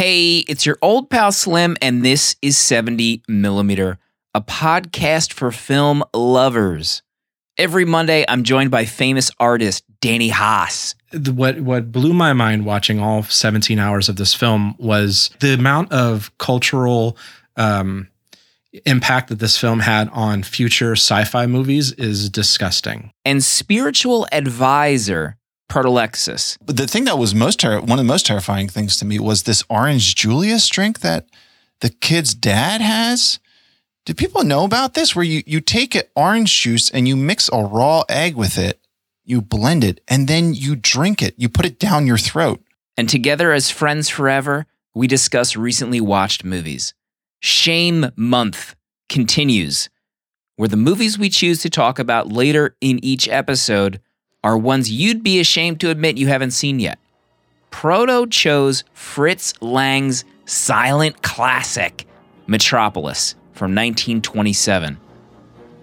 Hey, it's your old pal Slim, and this is 70 Millimeter, a podcast for film lovers. Every Monday, I'm joined by famous artist Danny Haas. What what blew my mind watching all 17 hours of this film was the amount of cultural um, impact that this film had on future sci-fi movies is disgusting. and spiritual advisor Protolexis. But the thing that was most ter- one of the most terrifying things to me was this orange Julius drink that the kid's dad has. Do people know about this? Where you you take it orange juice and you mix a raw egg with it, you blend it, and then you drink it. You put it down your throat. And together as friends forever, we discuss recently watched movies. Shame Month continues, where the movies we choose to talk about later in each episode are ones you'd be ashamed to admit you haven't seen yet. Proto chose Fritz Lang's silent classic, Metropolis, from 1927.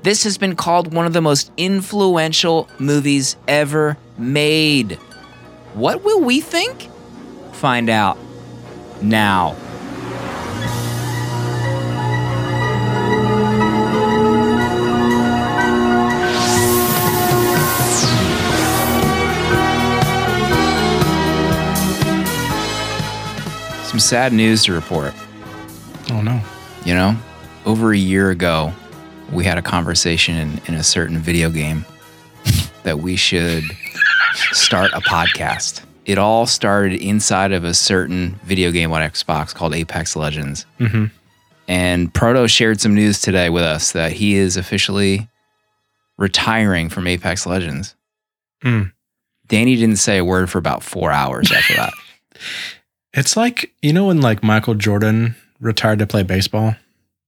This has been called one of the most influential movies ever made. What will we think? Find out now. Some sad news to report. Oh no. You know, over a year ago, we had a conversation in, in a certain video game that we should start a podcast. It all started inside of a certain video game on Xbox called Apex Legends. hmm And Proto shared some news today with us that he is officially retiring from Apex Legends. Hmm. Danny didn't say a word for about four hours after that. It's like you know when like Michael Jordan retired to play baseball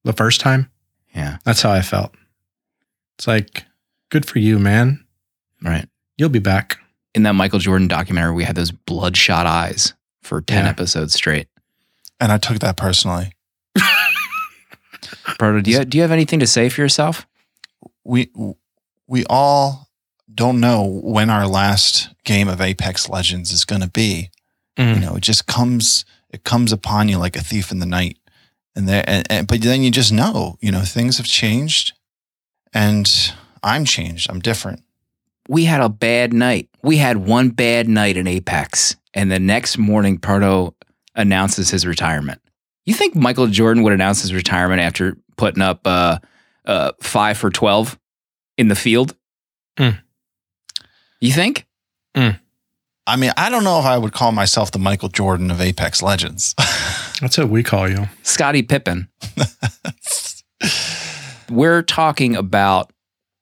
the first time. Yeah, That's how I felt. It's like good for you, man. right. You'll be back. In that Michael Jordan documentary, we had those bloodshot eyes for 10 Yeah. episodes straight. And I took that personally. Proto, do you, do you have anything to say for yourself? We we all don't know when our last game of Apex Legends is going to be. Mm. you know it just comes it comes upon you like a thief in the night and there and, and but then you just know you know things have changed and i'm changed i'm different we had a bad night. We had one bad night in Apex, and the next morning, Pardo announces his retirement. You think Michael Jordan would announce his retirement after putting up uh, uh, five for 12 in the field? Mm. You think? I mean i don't know if i would call myself the michael jordan of apex legends That's what we call you. Scottie Pippen. We're talking about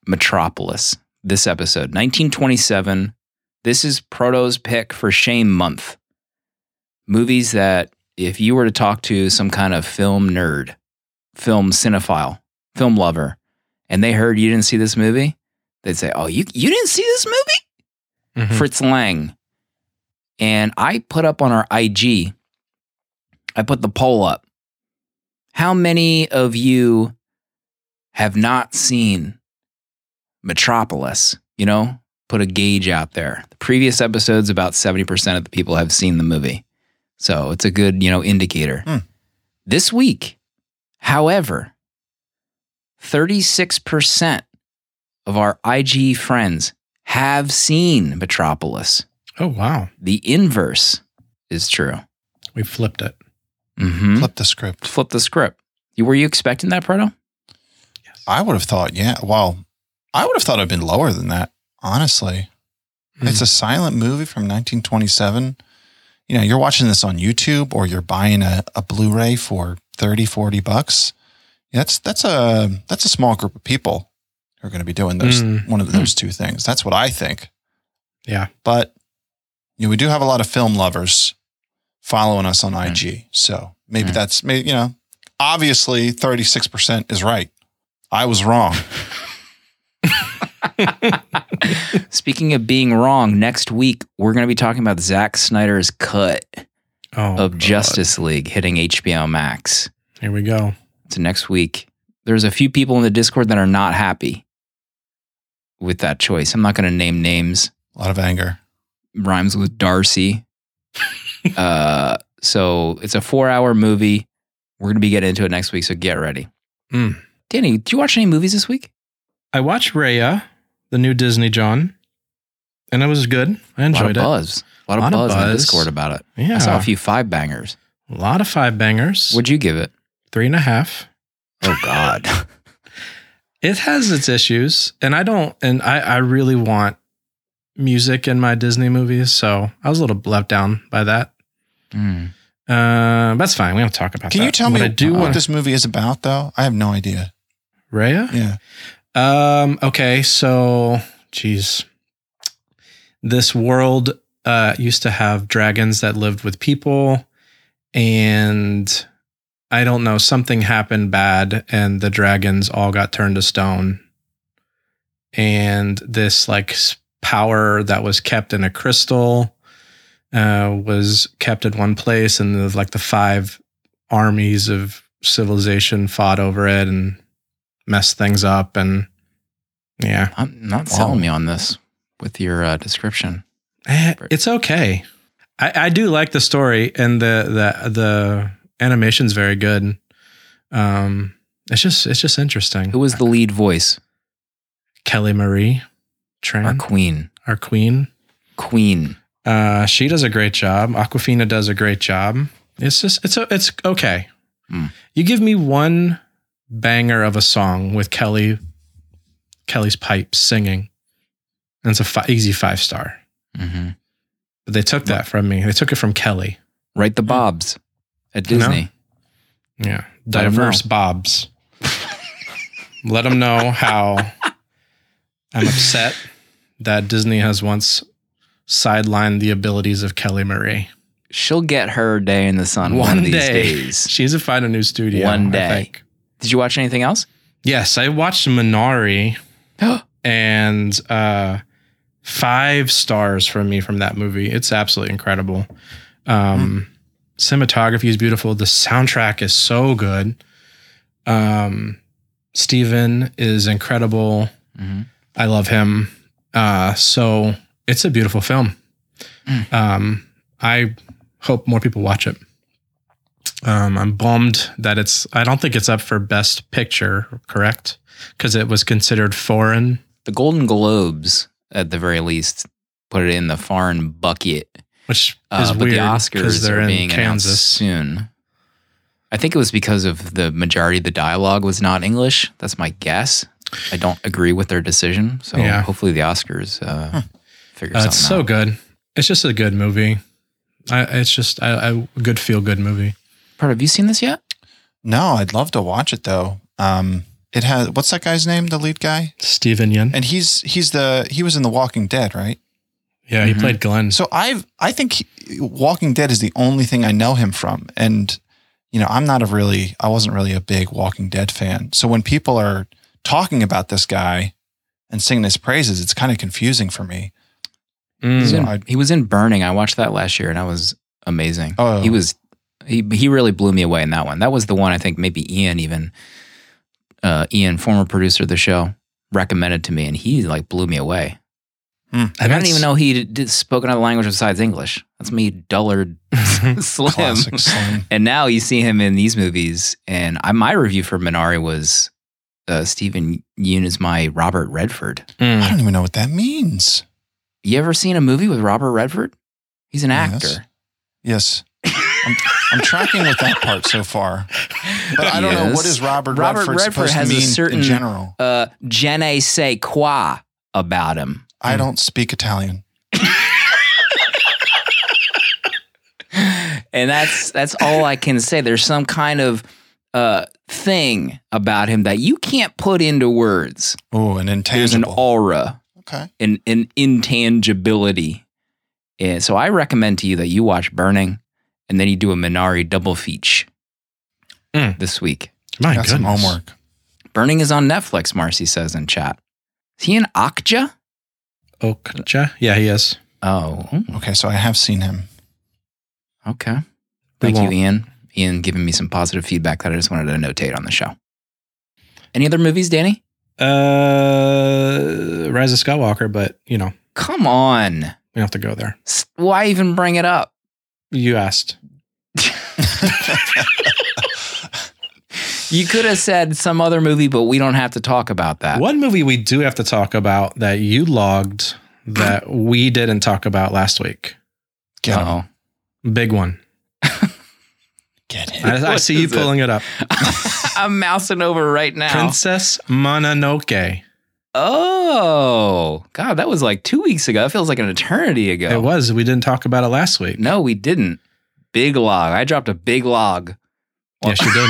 Metropolis this episode, 1927. This is Proto's pick for Shame Month. Movies that, if you were to talk to some kind of film nerd, film cinephile, film lover, and they heard you didn't see this movie, they'd say, Oh, you, you didn't see this movie? Mhm. Fritz Lang. And I put up on our IG, I put the poll up. How many of you have not seen Metropolis? You know, put a gauge out there. The previous episodes, about 70% of the people have seen the movie. So it's a good, you know, indicator. Hmm. This week, however, 36% of our IG friends have seen Metropolis. Oh wow. The inverse is true. We flipped it. Mm-hmm. flip the script Flip the script. You, were you expecting that, Proto? Yes. i would have thought yeah well i would have thought it'd been lower than that honestly it's a silent movie from 1927 you know you're watching this on youtube or you're buying a, a blu-ray for 30 40 bucks that's that's a that's a small group of people who are going to be doing those Mm. one of those two things that's what i think Yeah. but you know, we do have a lot of film lovers following us on Mm. IG. So maybe Mm. that's maybe you know, obviously 36% is right. I was wrong. Speaking of being wrong, next week we're going to be talking about Zack Snyder's cut Oh, of God. Justice League hitting HBO Max. Here we go. So next week, there's a few people in the Discord that are not happy with that choice. I'm not going to name names. A lot of anger. Rhymes with Darcy. uh, So it's a four hour movie. We're gonna be getting into it next week, so get ready. Mm. Danny, did you watch any movies this week? I watched Raya, the new Disney John, and it was good. I A lot enjoyed of it. buzz. A lot of a Lot of buzz in. Discord about it. Yeah, I saw a few five bangers. a lot of five bangers. What'd you give it? Three and a half. Oh God. It has its issues, and I don't. And I, I really want music in my Disney movies, so I was a little let down by that. Mm. Uh, that's fine. We don't talk about. That. Can that. you tell What me I do what want this movie is about, though? I have no idea. Raya? Yeah. Um, okay, so geez. This world uh used to have dragons that lived with people, and I don't know, something happened bad, and the dragons all got turned to stone. And this like power that was kept in a crystal uh was kept in one place, and the, like the five armies of civilization fought over it and messed things up and yeah. I'm not selling me on this with your uh, description. Eh, it's okay. I, I do like the story and the the the animation's very good. Um it's just it's just interesting. Who was the lead voice? kelly marie Our queen. our queen Queen. uh she does a great job awkwafina does a great job it's just it's a, it's okay Hmm. you give me one banger of a song with kelly kelly's pipes singing and it's a fi- easy five star hmm But they took that from me. They took it from Kelly. Write the Bobs at You know? Disney. Yeah. Diverse Bobs. Let them know how I'm upset that Disney has once sidelined the abilities of Kelly Marie. She'll get her day in the sun one, One of these day. days. She's to find a new studio. One I day. think. Did you watch anything else? Yes, I watched Minari and uh five stars from me from that movie. It's absolutely incredible. Um cinematography is beautiful. The soundtrack is so good. Um Steven is incredible. hmm I love him. Uh so it's a beautiful film. Mm. Um I hope more people watch it. Um I'm bummed that it's I don't think it's up for best picture, correct? Cuz it was considered foreign. The Golden Globes, at the very least, put it in the foreign bucket. Which Uh, but weird the Oscars they're are in being announced Kansas. soon. I think it was because of the majority of the dialogue was not English. That's my guess. I don't agree with their decision, so Yeah. hopefully the Oscars uh, figure Uh, something it's so out. good. It's just a good movie. I, it's just I, I, a good feel good movie. Part, have you seen this yet? No, I'd love to watch it though. Um, it has what's that guy's name? The lead guy, Steven Yeun. and he's he's the he was in The Walking Dead, right? Yeah, he Mhm. played Glenn. So I've I think he, Walking Dead is the only thing I know him from, and you know I'm not a really I wasn't really a big Walking Dead fan. So when people are talking about this guy and singing his praises, it's kind of confusing for me. Mm. So in- I'd- he was in Burning. I watched that last year, and that was amazing. Oh. He was he he really blew me away in that one. That was the one I think maybe Ian even uh, Ian, former producer of the show, recommended to me, and he like blew me away. And I didn't even know he did spoke another language besides English. That's me, dullard slim. Slim. And now you see him in these movies. And I, my review for Minari was uh, Steven Yeun is my Robert Redford. I Mm. don't even know what that means. You ever seen a movie with Robert Redford? He's an actor. Yes. I'm, I'm tracking with that part so far, but I don't know what is Yes. is Robert, Robert Redford, Redford supposed has a to mean certain- in general. Uh, je ne sais quoi about him. I don't speak Italian. and that's that's all I can say. There's some kind of uh, thing about him that you can't put into words. Oh, an intangible. There's an aura, okay. an an intangibility. And so I recommend to you that you watch Burning, and then you do a Minari double feature Mm. this week. My Got some homework. Burning is on Netflix. Marcy says in chat. Is he in Akja? Okja? Yeah, he is. Oh, Okay, so I have seen him. okay. Thank you, Ian. Ian giving me some positive feedback that I just wanted to notate on the show. Any other movies, Danny? Uh, Rise of Skywalker, but you know, Come on. we don't have to go there. Why even bring it up? You asked. You could have said some other movie, but we don't have to talk about that. One movie we do have to talk about that you logged that we didn't talk about last week. Oh. Big one. Get him. I, I see you is it? pulling it up. I'm mousing over right now. Princess Mononoke. Oh, God, that was like two weeks ago. It feels like an eternity ago. It was. We didn't talk about it last week. No, we didn't. Big log. I dropped a big log Yes, you did.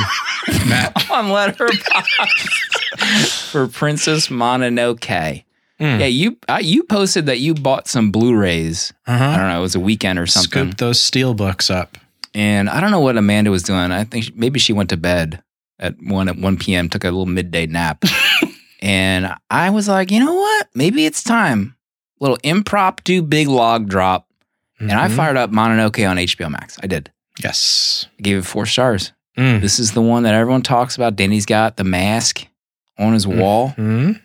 Matt. on Letterboxd for Princess Mononoke. Mm. Yeah, you uh, you posted that you bought some Blu-rays. I Uh-huh. don't know, it was a weekend or something. Scoop those steel books up. And I don't know what Amanda was doing. I think she, maybe she went to bed at one at one p.m. Took a little midday nap, and I was like, you know what? Maybe it's time. Little impromptu big log drop, and I Mhm. fired up Mononoke on HBO Max. I did. Yes. I gave it four stars. Mm. This is the one that everyone talks about. Danny's got the mask on his wall. Mhm.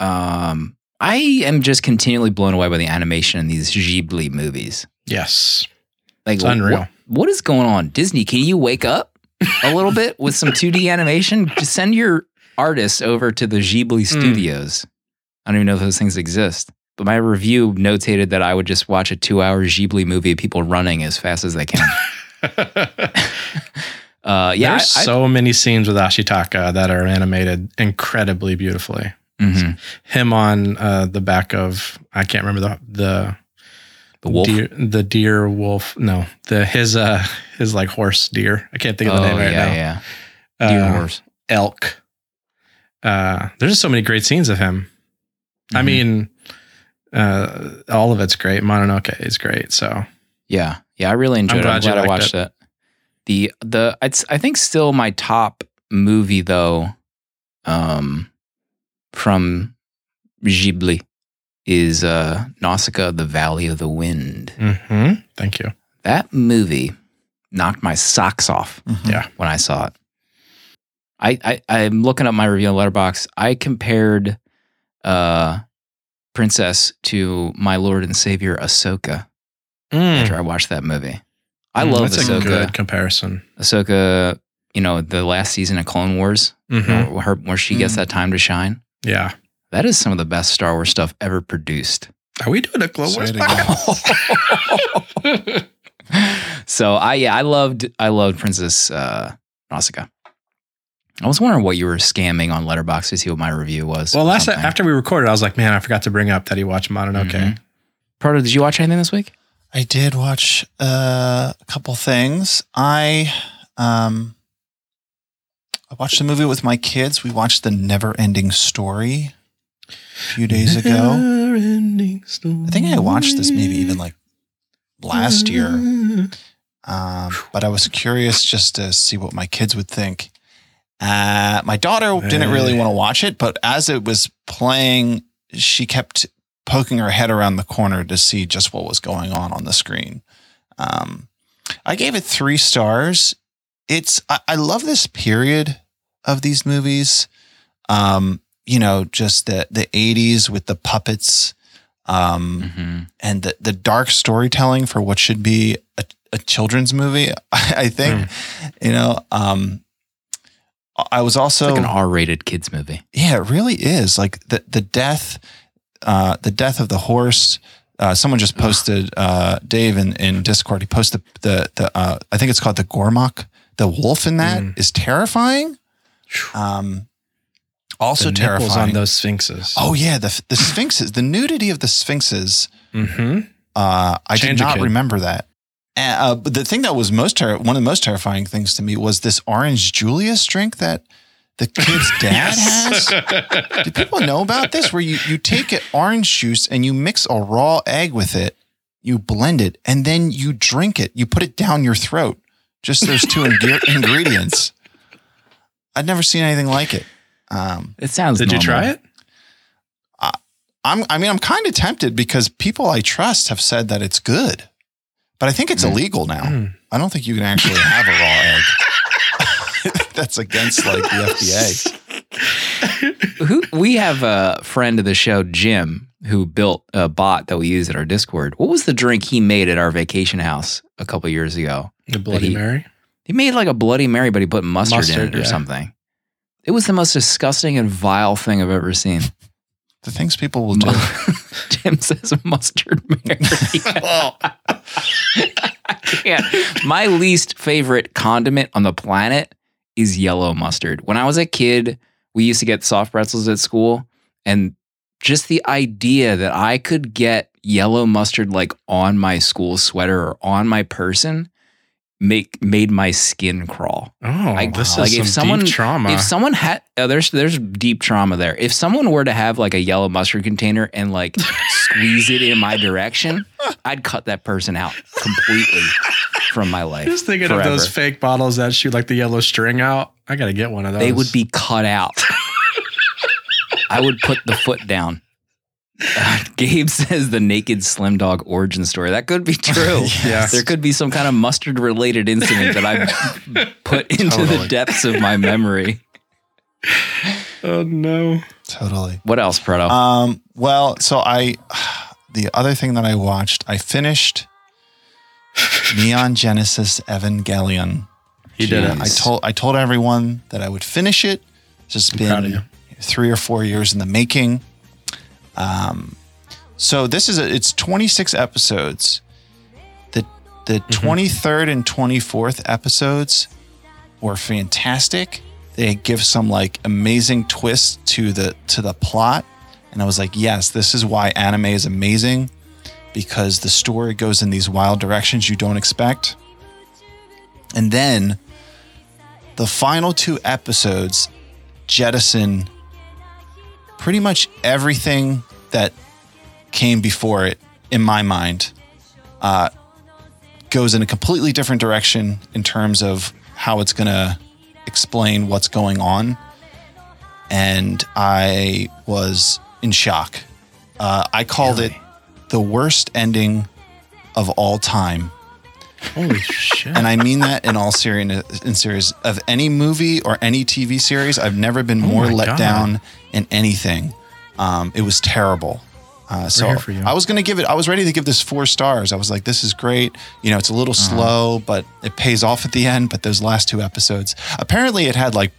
Um, I am just continually blown away by the animation in these Ghibli movies. Yes. Like It's unreal. What, what is going on? Disney, can you wake up a little bit with some 2D animation? Just send your artists over to the Ghibli studios. I don't even know if those things exist. But my review notated that I would just watch a two hour Ghibli movie of people running as fast as they can. Uh, yeah, There's I- I- so many scenes with Ashitaka that are animated incredibly beautifully. Mhm. Him on uh, the back of I can't remember the the the wolf. deer, the deer wolf. No, the his uh his like horse deer. I can't think of the oh, name right yeah, now. yeah. Yeah. Deer Uh, horse. elk. Uh, there's just so many great scenes of him. I Mhm. mean, uh, all of it's great. Mononoke is great. So Yeah, yeah, I really enjoyed it. I'm glad I watched it. The the it's I think still my top movie though, um, from Ghibli is uh Nausicaa: The Valley of the Wind. mhm. thank you. That movie knocked my socks off Mhm. Yeah. when I saw it. I, I I'm looking up my review on Letterboxd. I compared uh Princess to my Lord and Savior Ahsoka after I watched that movie. I Mm, love that's Ahsoka. a good comparison. Ahsoka, you know, the last season of Clone Wars, you Mhm. know, where, where she gets Mhm. that time to shine. Yeah. That is some of the best Star Wars stuff ever produced. Are we doing a Clone Wars it podcast? so I yeah, I loved I loved Princess uh, Nausicaa. I was wondering what you were scamming on Letterboxd to see what my review was. well, last something. after we recorded, I was like, man, I forgot to bring up that he watched Mononoke. Mhm. Proto, did you watch anything this week? I did watch uh, a couple things. I um, I watched a movie with my kids. We watched The Never Ending Story a few days ago. I think I watched this maybe even like last year. Um, but I was curious just to see what my kids would think. Uh, my daughter didn't really want to watch it, but as it was playing, she kept poking her head around the corner to see just what was going on on the screen. Um, I gave it three stars. It's I, I love this period of these movies. Um, you know, just the the '80s with the puppets. Um, Mm-hmm. and the, the dark storytelling for what should be a, a children's movie. I think, you know, um, I was also, It's like an R-rated kids movie. yeah, it really is like the, the death, uh, the death of the horse. Uh, someone just posted, uh, Dave in, in discord, he posted the, the, uh, I think it's called the Gmork. The wolf in that is Mm. terrifying. Um, also the terrifying. on those sphinxes. oh yeah. The, the sphinxes, the nudity of the sphinxes hmm Uh, I Change did not remember that. Uh, but the thing that was most ter- one of the most terrifying things to me was this orange Julius drink that the kid's dad has. Do people know about this? Where you you take it orange juice and you mix a raw egg with it, you blend it, and then you drink it. You put it down your throat. Just those two ing- ingredients. I'd never seen anything like it. Um, It sounds. Did you try it? I'm, I mean, I'm kind of tempted because people I trust have said that it's good, but I think it's Mm. illegal now. Mm. I don't think you can actually have a raw egg. That's against like the FDA. Who we have a friend of the show, Jim, who built a bot that we use at our Discord. What was the drink he made at our vacation house a couple years ago? The Bloody he- Mary. He made like a Bloody Mary, but he put mustard, in Mustard, it or yeah. something. It was the most disgusting and vile thing I've ever seen. The things people will do. Tim says mustard Mary. I can't. My least favorite condiment on the planet is yellow mustard. When I was a kid, we used to get soft pretzels at school, and just the idea that I could get yellow mustard like on my school sweater or on my person make made my skin crawl. Oh, Like- this like is if some someone- deep trauma. If someone had uh, there's there's deep trauma there. If someone were to have like a yellow mustard container and like squeeze it in my direction, I'd cut that person out completely from my life. Just thinking of those fake bottles that shoot like the yellow string out. I gotta get one of those. They would be cut out. I would put the foot down. Uh, Gabe says the naked slim dog origin story. That could be true. Yes. There could be some kind of mustard related incident that I put into the depths of my memory. Oh no. Totally. What else, Proto? Um, well, so I, the other thing that I watched, I finished Neon Genesis Evangelion. He did it. I told I told everyone that I would finish it. It's just proud of you. been three or four years in the making. Um, so this is a, it's 26 episodes. The the Mm-hmm. 23rd and 24th episodes were fantastic. They give some like amazing twists to the to the plot, and I was like, yes, this is why anime is amazing because the story goes in these wild directions you don't expect. And then the final two episodes jettison pretty much everything that came before it in my mind uh, goes in a completely different direction in terms of how it's going to explain what's going on. And i was in shock. Uh, i called it the worst ending of all time Holy shit. and I mean that in all serious in serious of any movie or any TV series. I've never been more Oh my let God. down in anything. Um, it was terrible. Uh, so. I was going to give it. I was ready to give this four stars. I was like, "This is great." You know, it's a little Uh-huh. slow, but it pays off at the end. But those last two episodes, apparently, it had like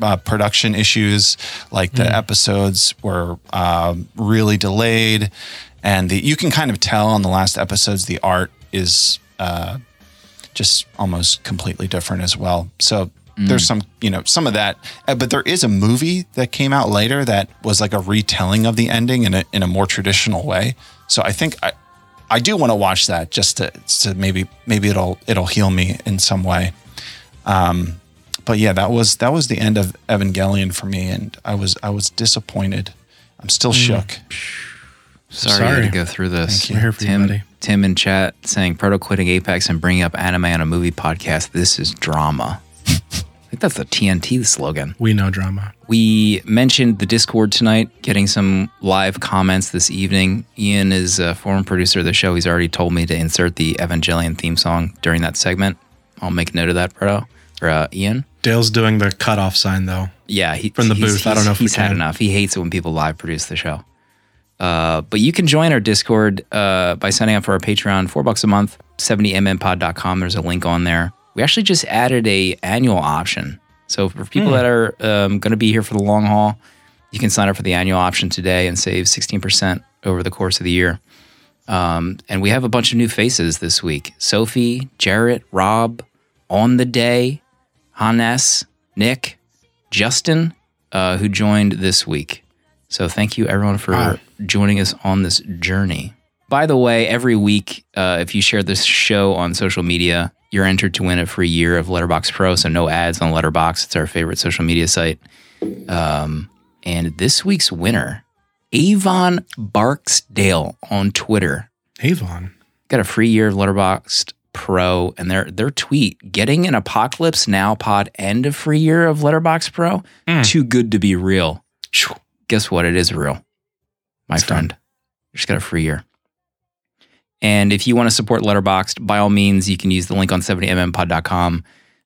uh, production issues. Like the Mm. episodes were um, really delayed, and the, you can kind of tell on the last episodes the art is uh, just almost completely different as well. So there's some, you know, some of that, uh, but there is a movie that came out later that was like a retelling of the ending in a in a more traditional way. So I think I I do want to watch that just to to maybe maybe it'll it'll heal me in some way. Um, but yeah, that was that was the end of Evangelion for me, and I was I was disappointed. I'm still shook. Sorry, you Sorry. to go through this. Thank you. We're here for you, Tim, buddy. Tim in chat saying proto quitting Apex and bringing up anime on a movie podcast. This is drama. I think that's the TNT slogan. We know drama. We mentioned the Discord tonight, getting some live comments this evening. Ian is a former producer of the show. He's already told me to insert the Evangelion theme song during that segment. I'll make note of that, Proto. Or uh, Ian. Dale's doing the cutoff sign though. Yeah, he, From the booth. I don't know if he's had enough. He hates it when people live produce the show. Uh, but you can join our Discord uh, by signing up for our Patreon, four bucks a month, 70mmpod.com. There's a link on there. We actually just added a annual option. So for people Hmm. that are um, going to be here for the long haul, you can sign up for the annual option today and save 16% over the course of the year. Um, and we have a bunch of new faces this week Sophie, Jarrett, Rob, On the Day, Hannes, Nick, Justin, uh, who joined this week. So thank you everyone for Wow. Joining us on this journey. By the way, every week, uh, if you share this show on social media, you're entered to win a free year of Letterboxd Pro. So no ads on Letterboxd. It's our favorite social media site. Um, and this week's winner, Avon Barksdale on Twitter, Avon. got a free year of Letterboxd Pro, and their their tweet getting an Apocalypse Now pod and a free year of Letterboxd Pro. Mm. Too good to be real. Guess what? It is real, my It's friend. You just got a free year. And if you want to support Letterboxd, by all means, you can use the link on 70mmpod.com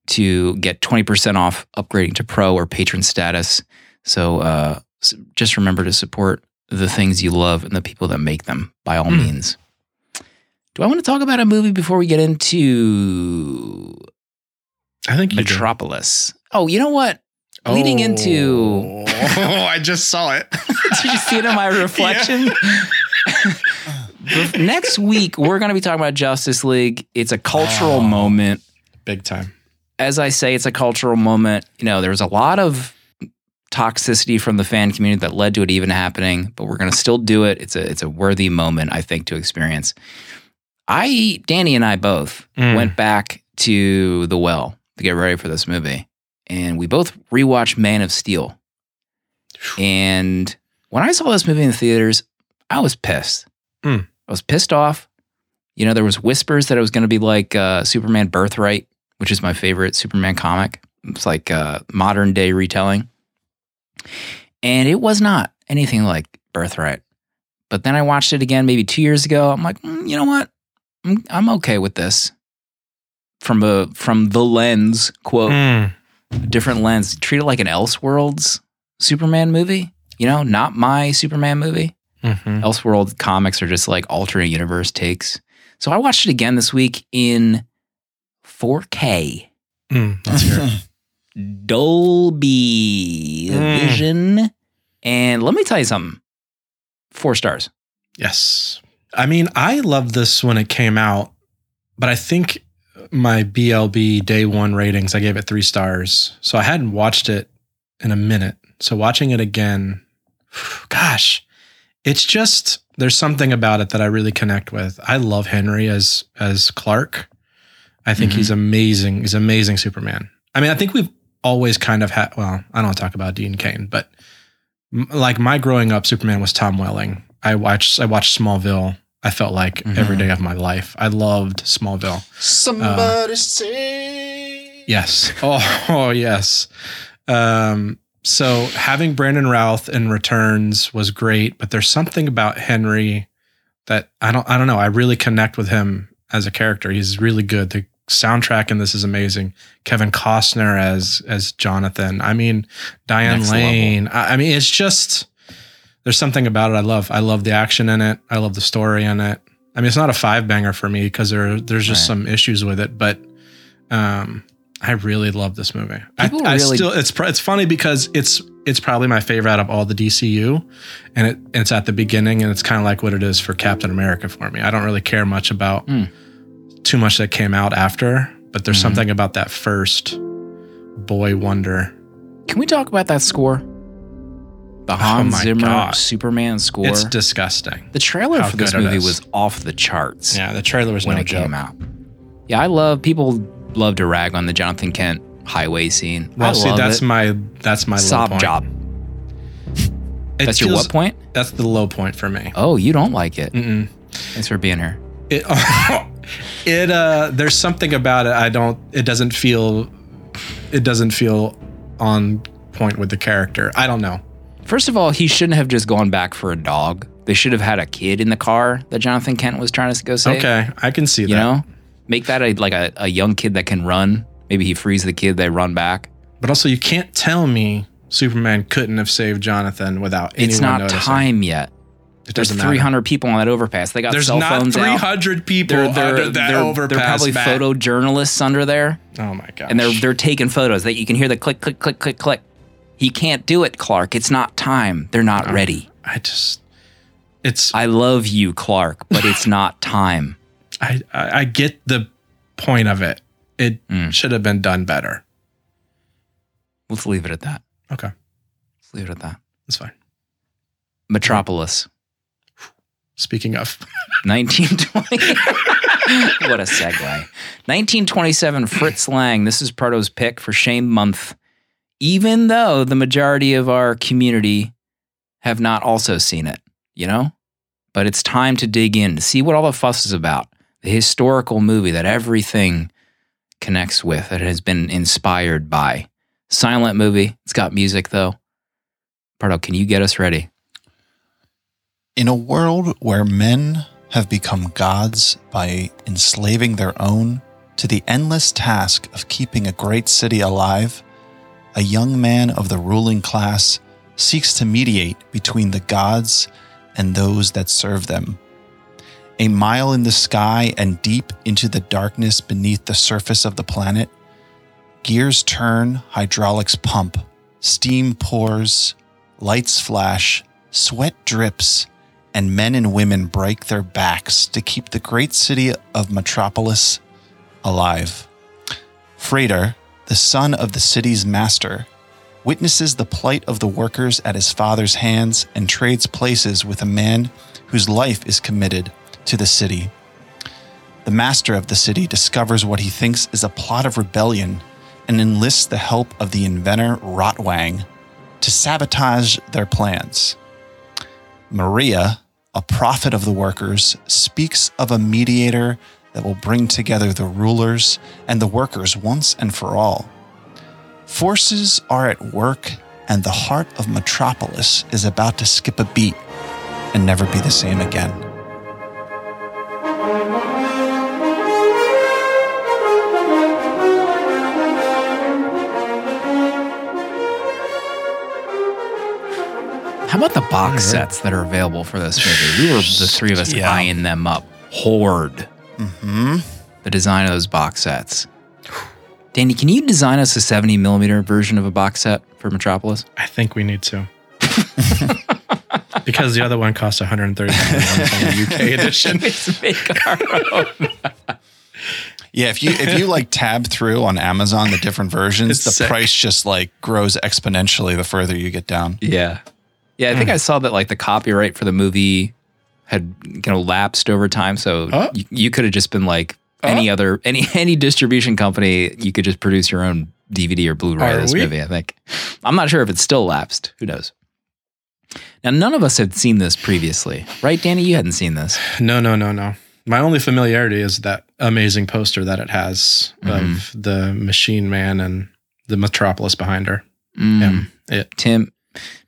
to get 20% off upgrading to pro or patron status. So uh, just remember to support the things you love and the people that make them, by all Hmm. means. Do I want to talk about a movie before we get into I think you do. Metropolis. Oh, you know what? Leading into Oh, I just saw it. Did you see it in my reflection? Next week, we're going to be talking about Justice League. It's a cultural Oh. moment. Big time. As I say, it's a cultural moment. You know, there was a lot of toxicity from the fan community that led to it even happening, but we're going to still do it. It's a it's a worthy moment, I think, to experience. I, Danny, and I both Mm. went back to the well to get ready for this movie, and we both rewatched Man of Steel. And when I saw this movie in the theaters, I was pissed. Mm. I was pissed off. You know, there was whispers that it was going to be like uh, Superman Birthright, which is my favorite Superman comic. It's like a modern day retelling. And it was not anything like Birthright. But then I watched it again maybe two years ago. I'm like, "Mm, you know what? I'm, I'm okay with this. From a from the lens, quote, Mm. A different lens. Treat it like an Elseworlds Superman movie. You know, not my Superman movie. Mhm. Elseworld comics are just like alternate universe takes. So I watched it again this week in 4K. Mm. Let's. Dolby Mm. Vision. And let me tell you something. Four stars. Yes. I mean, I loved this when it came out, but I think my BLB day one ratings, I gave it three stars. So I hadn't watched it in a minute. So watching it again, gosh, it's just there's something about it that I really connect with. I love Henry as as Clark. I think Mhm. he's amazing. He's amazing Superman. I mean, I think we've always kind of had. Well, I don't talk about Dean Cain, but m- like my growing up, Superman was Tom Welling. I watched I watched Smallville. I felt like every Mhm. day of my life. I loved Smallville. Somebody say. Yes. Oh, oh yes. Um, so having Brandon Routh in returns was great, but there's something about Henry that I don't I don't know. I really connect with him as a character. He's really good. The soundtrack in this is amazing. Kevin Costner as as Jonathan. I mean, Diane Next Lane. I, I mean, it's just there's something about it I love. I love the action in it. I love the story in it. I mean, it's not a five banger for me because there there's just Right. some issues with it, but um, I really love this movie. I, People I really- still it's it's funny because it's it's probably my favorite out of all the DCU, and it it's at the beginning, and it's kind of like what it is for Captain America for me. I don't really care much about Hmm. too much that came out after, but there's Mhm. something about that first boy wonder. Can we talk about that score? The Oh Hans my Zimmer God. Superman score. It's disgusting. the trailer how for this movie was off the charts. Yeah, the trailer was when no it joke. came out. Yeah, I love people love to rag on the Jonathan Kent highway scene. Well, I see, love that's it. my that's my low sob point. job. That's your feels- what point? That's the low point for me. Oh, you don't like it. Mm-mm. Thanks for being here. It, it uh, there's something about it. I don't. It doesn't feel. It doesn't feel on point with the character. I don't know. First of all, he shouldn't have just gone back for a dog. They should have had a kid in the car that Jonathan Kent was trying to go save. Okay, I can see You that. You know, make that a like a, a young kid that can run. Maybe he frees the kid, they run back. But also, you can't tell me Superman couldn't have saved Jonathan without anyone it's not noticing. time yet. It There's 300 matter. people on that overpass. They got There's cell not phones out. 300 people They're, they're, under that they're, overpass. they're probably Matt. photojournalists under there. Oh my god! and they're they're taking photos that you can hear the click click click click click. He can't do it, Clark. It's not time. They're not Oh. ready. I just. It's. I love you, Clark, but it's not time. I, I I get the point of it. It Mm. should have been done better. Let's leave it at that. Okay, Let's leave it at that. that's fine. Metropolis, Speaking of, 1920. what a segue. 1927, Fritz Lang. This is Proto's pick for Shame Month. Even though the majority of our community have not also seen it, you know? But it's time to dig in to see what all the fuss is about. The historical movie that everything connects with, that has been inspired by. Silent movie. It's got music though. Pardo, can you get us ready? In a world where men have become gods by enslaving their own to the endless task of keeping a great city alive, a young man of the ruling class seeks to mediate between the gods and those that serve them. A mile in the sky and deep into the darkness beneath the surface of the planet, Gears turn, hydraulics pump, steam pours, lights flash, sweat drips, and men and women break their backs to keep the great city of Metropolis alive. Freder, the son of the city's master, witnesses the plight of the workers at his father's hands and trades places with a man whose life is committed to the city. The master of the city discovers what he thinks is a plot of rebellion and enlists the help of the inventor Rotwang to sabotage their plans. Maria, a prophet of the workers, speaks of a mediator that will bring together the rulers and the workers once and for all. Forces are at work, and the heart of Metropolis is about to skip a beat and never be the same again. How about the box sets that are available for this movie? We were the three of us Yeah. eyeing them up. Horde. Hmm. The design of those box sets. Danny, can you design us a 70 millimeter version of a box set for Metropolis? I think we need to. because the other one costs 130 the UK edition. Let's make our own. Yeah, if you if you like tab through on Amazon the different versions, It's the sick. price just like grows exponentially the further you get down. Yeah. Yeah, I think I saw that like the copyright for the movie had you know lapsed over time. So Oh. you, you could have just been like any other any any distribution company, you could just produce your own DVD or Blu-ray of this we? movie, I think. I'm not sure if it's still lapsed. Who knows? Now none of us had seen this previously. Right, Danny? You hadn't seen this. No, no, no, no. My only familiarity is that amazing poster that it has of the machine man and the metropolis behind her. Mm. Him. It. Tim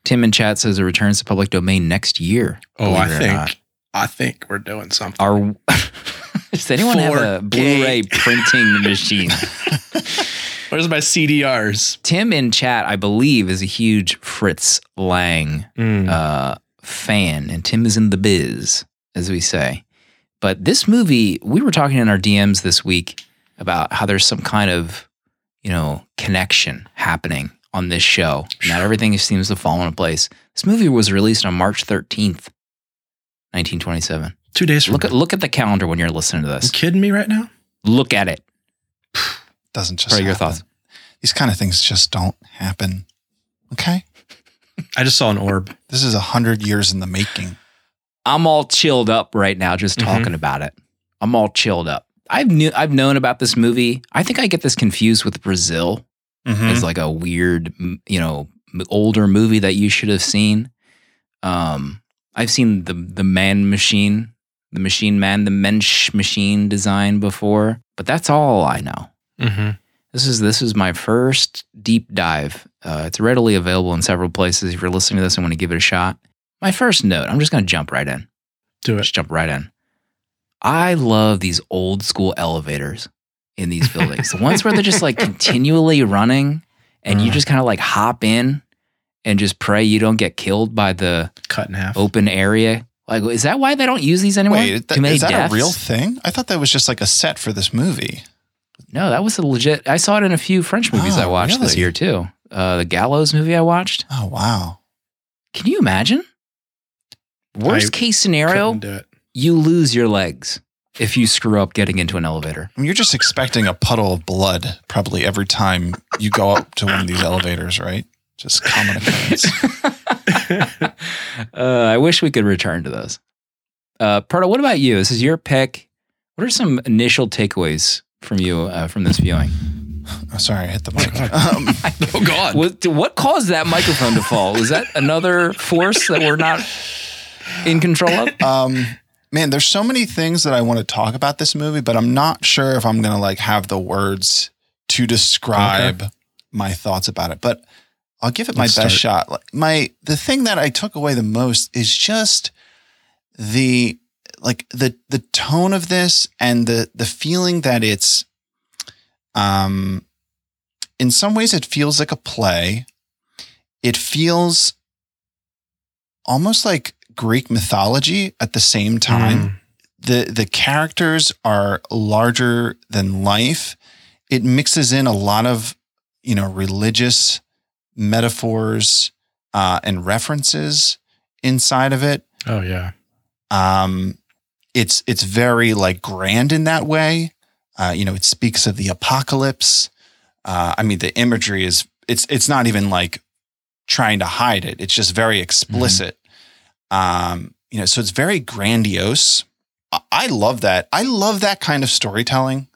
Tim in chat says it returns to public domain next year. Oh, I think I think we're doing something. Are does anyone have a 4K. Blu-ray printing machine? Where's my CDRs? Tim in chat, I believe, is a huge Fritz Lang Mm. uh, fan, and Tim is in the biz, as we say. But this movie, we were talking in our DMs this week about how there's some kind of, you know, connection happening on this show. Not everything seems to fall into place. This movie was released on March 13th, 1927. Two days from Look at now. look at the calendar when you're listening to this. You this. kidding me right now? Look at it. Doesn't just What are your happen. thoughts? These kind of things just don't happen. Okay? I just saw an orb. This is a hundred years in the making. I'm all chilled up right now just Mhm. talking about it. I'm all chilled up. I've knew I've known about this movie. I think I get this confused with Brazil Mhm. as like a weird, you know, older movie that you should have seen. Um, I've seen the the man machine, the machine man, the mensch machine design before, but that's all I know. Mm-hmm. This is this is my first deep dive. Uh, it's readily available in several places. If you're listening to this and want to give it a shot, my first note. I'm just going to jump right in. Do it. Just jump right in. I love these old school elevators in these buildings. the ones where they're just like continually running and you Mm. just kind of like hop in and just pray you don't get killed by the Cut in half. open area. Like, is that why they don't use these anymore? Wait, that, Too many is that deaths? a real thing? I thought that was just like a set for this movie. No, that was a legit. I saw it in a few French movies I Oh, watched this year too. Uh, the Gallows movie I watched. Oh wow. Can you imagine? Worst I case scenario, Couldn't do it. you lose your legs if you screw up getting into an elevator. I mean, you're just expecting a puddle of blood probably every time you go up to one of these elevators, right? Just common occurrence. uh, I wish we could return to those. Uh, Pardo, what about you? This is your pick. What are some initial takeaways from you uh, from this viewing? Oh, sorry, I hit the mic. Um, Oh God. What, what caused that microphone to fall? Was that another force that we're not in control of? um, man, there's so many things that I want to talk about this movie, but I'm not sure if I'm gonna like have the words to describe my thoughts about it. But I'll give it my best start. shot. My the thing that I took away the most is just the like the the tone of this and the the feeling that it's um in some ways it feels like a play. It feels almost like Greek mythology at the same time Mm. the the characters are larger than life. It mixes in a lot of you know religious metaphors uh, and references inside of it. Oh yeah. Um, it's it's very like grand in that way. Uh, you know, it speaks of the apocalypse. Uh, I mean, the imagery is it's it's not even like trying to hide it. It's just very explicit. Um, you know, so it's very grandiose. I, I love that. I love that kind of storytelling.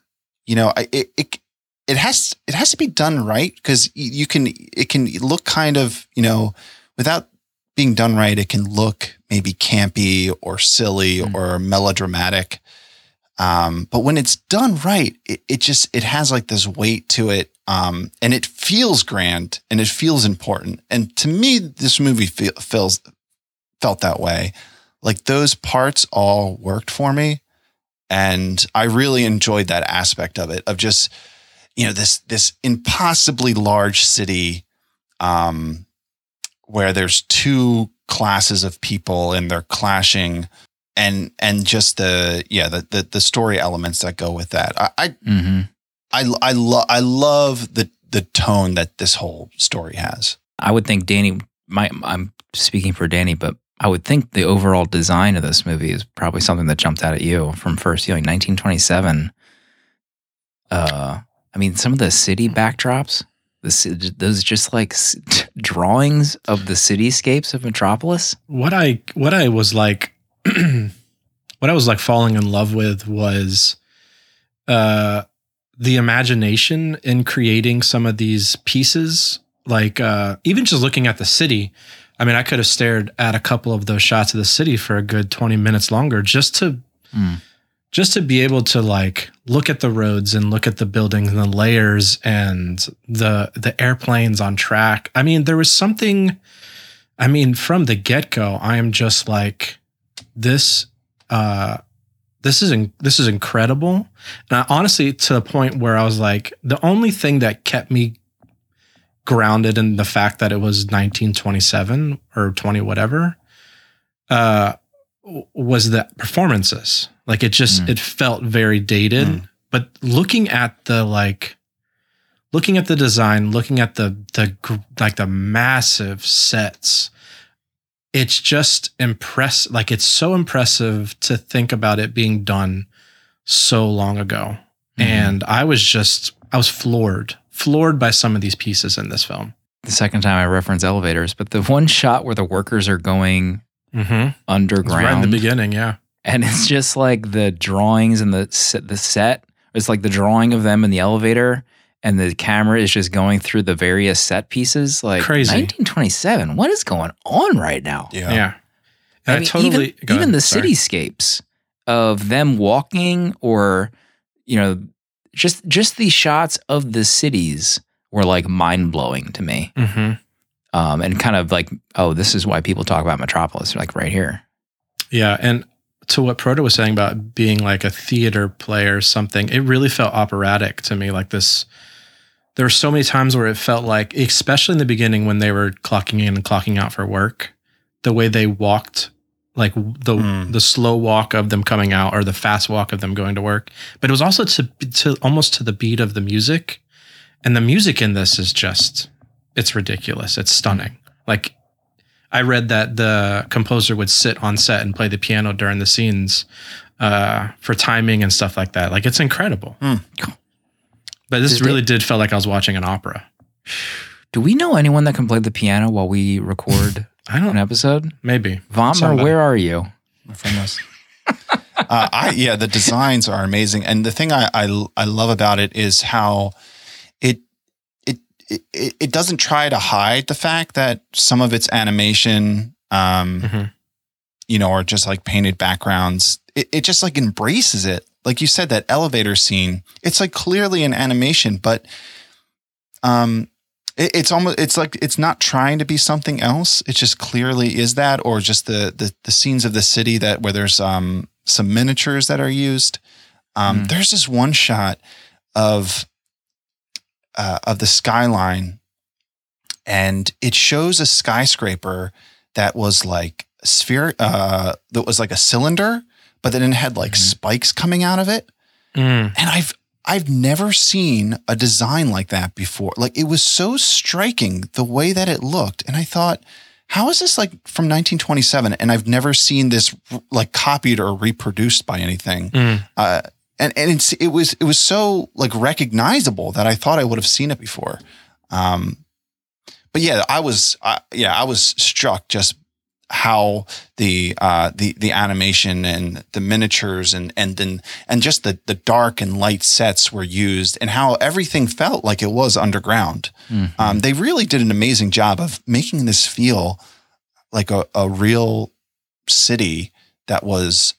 You know, I, it, it it has it has to be done right because you can it can look kind of you know without being done right it can look maybe campy or silly Mm. or melodramatic. Um, but when it's done right it, it just it has like this weight to it um, and it feels grand and it feels important. And to me this movie feel, feels felt that way. Like those parts all worked for me and i really enjoyed that aspect of it of just you know this this impossibly large city um where there's two classes of people and they're clashing and and just the yeah the the, the story elements that go with that i i hmm i, I love i love the the tone that this whole story has I would think Danny. My, I'm speaking for Danny, but I would think the overall design of this movie is probably something that jumped out at you from first viewing. 1927. Uh, I mean, some of the city backdrops, the those just like drawings of the cityscapes of Metropolis. what I what I was like what I was like falling in love with was uh the imagination in creating some of these pieces like uh even just looking at the city I mean I could have stared at a couple of those shots of the city for a good 20 minutes longer just to Mm. Just to be able to like look at the roads and look at the buildings and the layers and the the airplanes on track. I mean, there was something I mean, from the get-go, I am just like this uh this is in, this is incredible. And I, honestly to the point where I was like the only thing that kept me grounded in the fact that it was 1927 or 20 whatever uh was the performances. Like it just Mm. it felt very dated. Mm. But looking at the like looking at the design, looking at the the like the massive sets, it's just impress like it's so impressive to think about it being done so long ago. Mhm. And I was just I was floored, floored by some of these pieces in this film. The second time I reference elevators, but the one shot where the workers are going Mm-hmm. underground, Right in the beginning, yeah. And it's just like the drawings and the set, the set. It's like the drawing of them in the elevator, and the camera is just going through the various set pieces. Like Crazy. 1927. What is going on right now? yeah, Yeah. I, mean, totally even, even ahead, the sorry. cityscapes of them walking, or you know, just just these shots of the cities were like mind blowing to me. Mhm. Um, and kind of like, oh, this is why people talk about Metropolis, like right here. Yeah, and to what Proto was saying about being like a theater play or something, it really felt operatic to me. Like this, there were so many times where it felt like, especially in the beginning when they were clocking in and clocking out for work, the way they walked, like the Mm. the slow walk of them coming out or the fast walk of them going to work. But it was also to to almost to the beat of the music, and the music in this is just it's ridiculous. It's stunning. Like I read that the composer would sit on set and play the piano during the scenes uh, for timing and stuff like that. Like it's incredible. Hmm. But this Did they- really did feel like I was watching an opera. Do we know anyone that can play the piano while we record I an don't know. episode? Maybe. Vommer, where are you? my friend was. uh, I yeah, the designs are amazing, and the thing I, I I love about it is how it it it doesn't try to hide the fact that some of its animation, um, Mhm. you know, or just like painted backgrounds. It it just like embraces it. Like you said, that elevator scene. It's like clearly an animation, but um, it, it's almost it's like it's not trying to be something else. It just clearly is that, or just the the, the scenes of the city that where there's um some miniatures that are used. Um, Mm. There's this one shot of uh, of the skyline, and it shows a skyscraper that was like sphere uh, that was like a cylinder, but then it had like Mhm. spikes coming out of it Mm. and I've I've never seen a design like that before. Like it was so striking the way that it looked. And I thought, how is this like from 1927? And I've never seen this like copied or reproduced by anything. Mm. Uh, and and it's, it was it was so like recognizable that I thought I would have seen it before. Um, but yeah, I was uh, yeah I was struck just how the uh, the the animation and the miniatures and and then and just the the dark and light sets were used and how everything felt like it was underground. Mhm. Um, they really did an amazing job of making this feel like a, a real city that was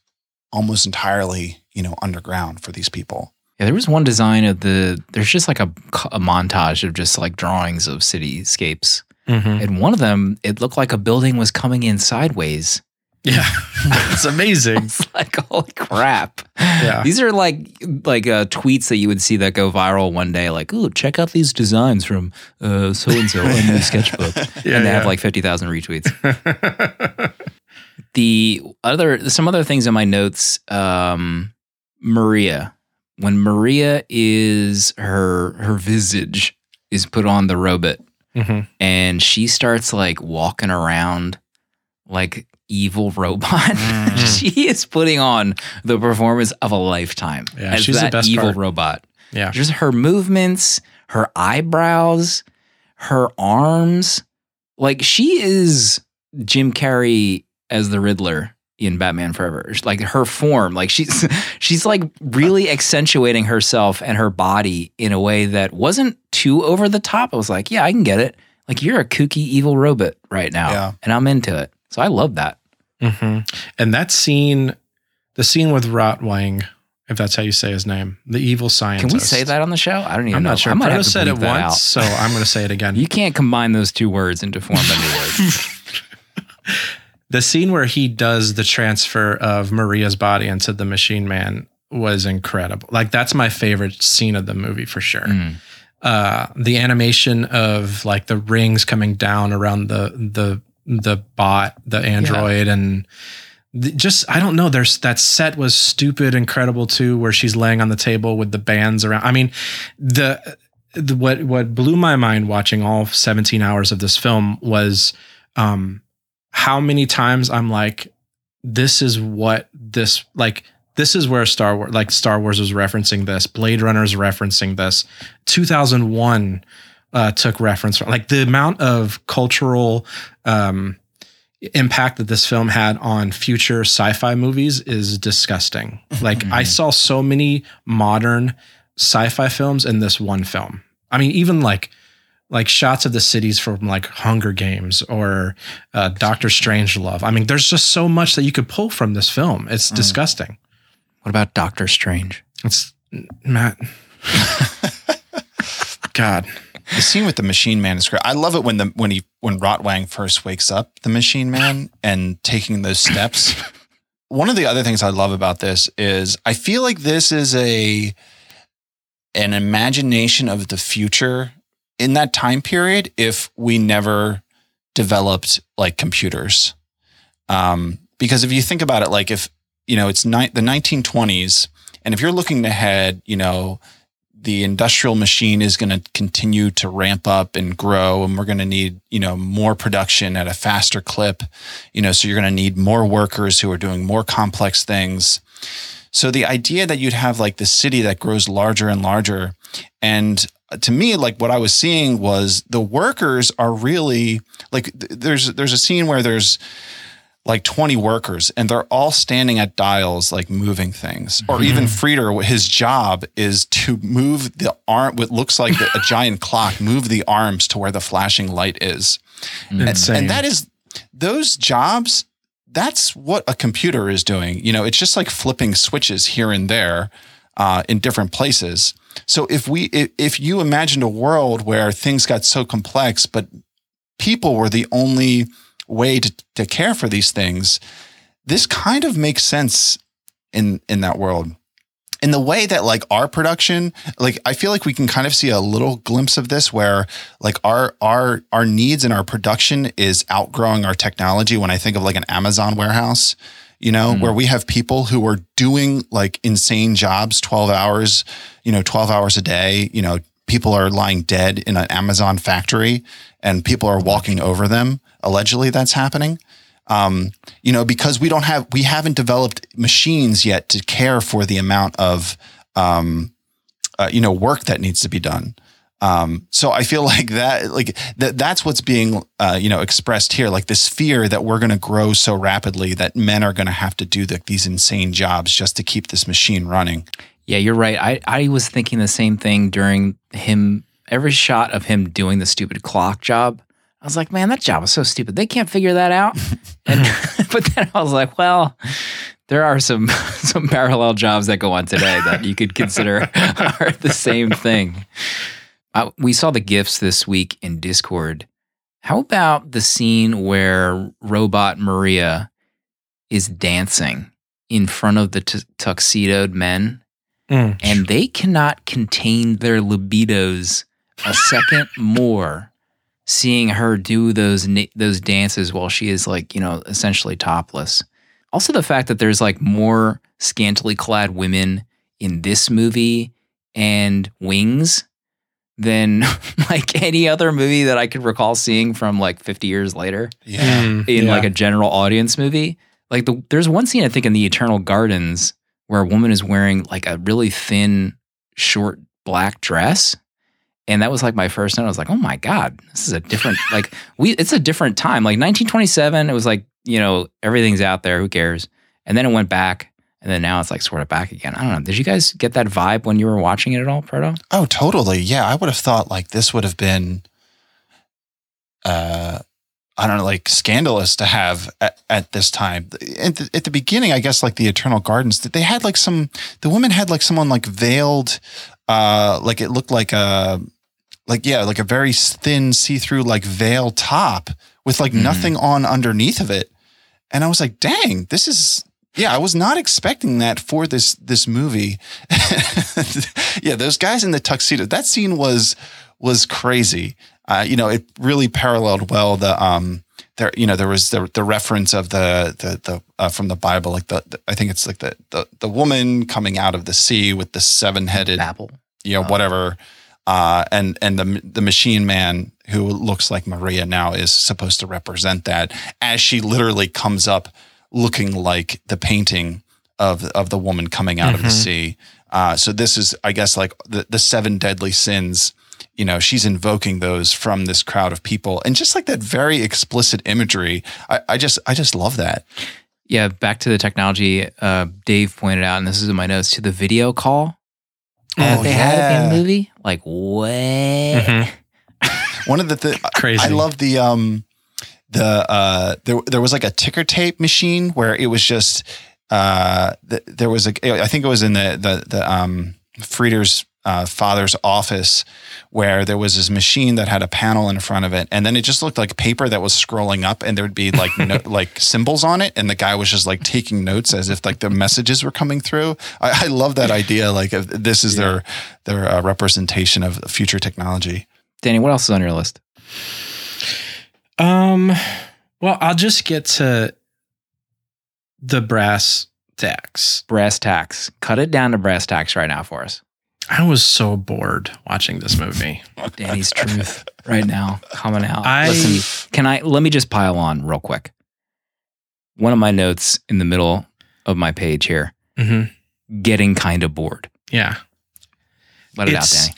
almost entirely you know underground for these people. Yeah, there was one design of the. There's just like a, a montage of just like drawings of cityscapes, Mhm. and one of them it looked like a building was coming in sideways. Yeah, it's amazing. It's like holy crap. Yeah. These are like like uh, tweets that you would see that go viral one day. Like, ooh, check out these designs from uh, so and so on the sketchbook, Yeah, and they have like fifty thousand retweets. The other some other things in my notes um maria when maria is her her visage is put on the robot Mhm. and she starts like walking around like evil robot Mm. she is putting on the performance of a lifetime Yeah, as she's the that best evil part. robot Yeah. just her movements, her eyebrows, her arms. Like she is Jim Carrey as the Riddler in Batman Forever. Like her form, like she's she's like really accentuating herself and her body in a way that wasn't too over the top. I was like, yeah, I can get it. Like you're a kooky evil robot right now, Yeah. and I'm into it. So I love that. hmm And that scene, the scene with Rotwang, if that's how you say his name, the evil scientist. Can we say that on the show? I don't even I'm know. not sure. I might Proto have to said it once, out. so I'm going to say it again. You can't combine those two words into form a new word. The scene where he does the transfer of Maria's body into the machine man was incredible. Like that's my favorite scene of the movie for sure. Mm. Uh, the animation of like the rings coming down around the the the bot, the android, and th- just I don't know. There's that set was stupid, incredible too, where she's laying on the table with the bands around. I mean, the, the what what blew my mind watching all 17 hours of this film was um how many times I'm like, this is what this like. This is where Star Wars, like Star Wars, was referencing this. Blade Runner's referencing this. 2001 uh, took reference from like the amount of cultural um, impact that this film had on future sci-fi movies is disgusting. Like I saw so many modern sci-fi films in this one film. I mean, even like like shots of the cities from like Hunger Games or uh, Doctor Strangelove. I mean, there's just so much that you could pull from this film. It's disgusting. What about Doctor Strange? It's Matt. God. The scene with the machine man is great. I love it when the when he when Rotwang first wakes up the machine man and taking those steps. One of the other things I love about this is I feel like this is a an imagination of the future in that time period if we never developed like computers. Um, because if you think about it, like if you know it's ni- the 1920s, and if you're looking ahead, you know the industrial machine is going to continue to ramp up and grow and we're going to need you know more production at a faster clip you know so you're going to need more workers who are doing more complex things so the idea that you'd have like the city that grows larger and larger and to me like what i was seeing was the workers are really like there's there's a scene where there's like 20 workers and they're all standing at dials like moving things. Or even Freder his job is to move the arm what looks like a giant clock move the arms to where the flashing light is. And, and that is those jobs that's what a computer is doing. You know it's just like flipping switches here and there uh, in different places so if we if, if you imagined a world where things got so complex but people were the only way to, to care for these things this kind of makes sense in in that world in the way that like our production like i feel like we can kind of see a little glimpse of this where like our our our needs and our production is outgrowing our technology when i think of like an amazon warehouse you know, Mm. where we have people who are doing like insane jobs, 12 hours, you know, 12 hours a day, you know, people are lying dead in an Amazon factory and people are walking over them. Allegedly that's happening. Um, you know, because we don't have, we haven't developed machines yet to care for the amount of, um, uh, you know, work that needs to be done. Um, so I feel like that, like that, that's what's being, uh, you know, expressed here, like this fear that we're going to grow so rapidly that men are going to have to do the, these insane jobs just to keep this machine running. Yeah, you're right. I, I was thinking the same thing during him, every shot of him doing the stupid clock job. I was like, man, that job was so stupid. They can't figure that out. and but then I was like, well, there are some some parallel jobs that go on today that you could consider are the same thing. Uh, we saw the gifts this week in Discord. How about the scene where robot Maria is dancing in front of the t- tuxedoed men? Mm. and they cannot contain their libidos a second more seeing her do those those dances while she is like you know essentially topless also the fact that there's like more scantily clad women in this movie and wings than like any other movie that I could recall seeing from like 50 years later Yeah. Mm, in yeah. like a general audience movie. Like the there's one scene I think in the Eternal Gardens where a woman is wearing like a really thin, short black dress. And that was like my first note. I was like, oh my God, this is a different like we it's a different time. Like 1927, it was like, you know, everything's out there, who cares? And then it went back. And then now it's like sort of back again. I don't know. Did you guys get that vibe when you were watching it at all, Proto? Oh, totally. Yeah. I would have thought like this would have been, uh, I don't know, like scandalous to have at, at this time. At the, at the beginning, I guess like the Eternal Gardens, they had like some, the women had like someone like veiled, uh, like it looked like a, like, yeah, like a very thin see through like veil top with like Mhm. nothing on underneath of it. And I was like, dang, this is, yeah, I was not expecting that for this this movie. yeah, those guys in the tuxedo. That scene was was crazy. Uh, you know, it really paralleled well the um there you know there was the the reference of the the the uh, from the Bible like the, the I think it's like the, the the woman coming out of the sea with the seven headed Apple. you know Oh. whatever uh, and and the the machine man who looks like Maria now is supposed to represent that as she literally comes up looking like the painting of of the woman coming out of the Mhm. sea. Uh, so this is, I guess, like the the seven deadly sins. You know, she's invoking those from this crowd of people, and just like that very explicit imagery, I, I just I just love that. Yeah, back to the technology. Uh, Dave pointed out, and this is in my notes, to the video call that Oh, they had in yeah. the movie. Like, what? Mhm. One of the th- Crazy. I love the um the uh there there was like a ticker tape machine where it was just uh th- there was a I think it was in the the the um Freder's uh, father's office where there was this machine that had a panel in front of it and then it just looked like paper that was scrolling up and there'd be like no, like symbols on it and the guy was just like taking notes as if like the messages were coming through I, I love that idea like if this is their their uh, representation of future technology Danny, what else is on your list? Um, well, I'll just get to the brass tacks. Brass tacks. Cut it down to brass tacks right now for us. I was so bored watching this movie. Danny's truth right now coming out. I- Listen, can I let me just pile on real quick? One of my notes in the middle of my page here, Mhm. getting kind of bored. Yeah. Let it It's- out,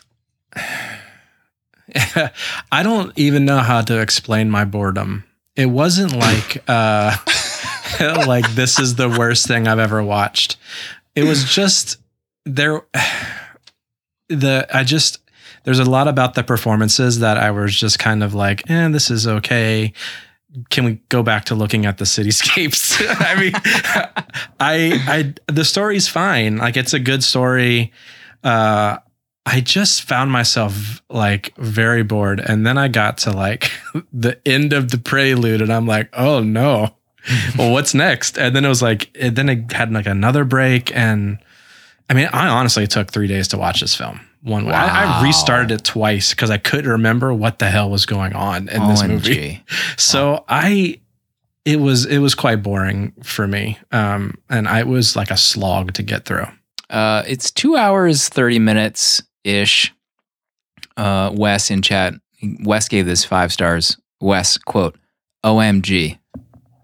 Danny. I don't even know how to explain my boredom. It wasn't like uh like this is the worst thing I've ever watched. It was just there the I just there's a lot about the performances that I was just kind of like, eh, this is okay. Can we go back to looking at the cityscapes? I mean, I I the story's fine. Like it's a good story. Uh I just found myself like very bored. And then I got to like the end of the prelude and I'm like, oh no. well, what's next? And then it was like, and then it had like another break. And I mean, I honestly took three days to watch this film. One, I, I restarted it twice because I couldn't remember what the hell was going on in this movie. OMG. So I, it was it was quite boring for me. Um, and I it was like a slog to get through. Uh, it's two hours, 30 minutes ish. Uh, Wes in chat, Wes gave this five stars. Wes, quote, OMG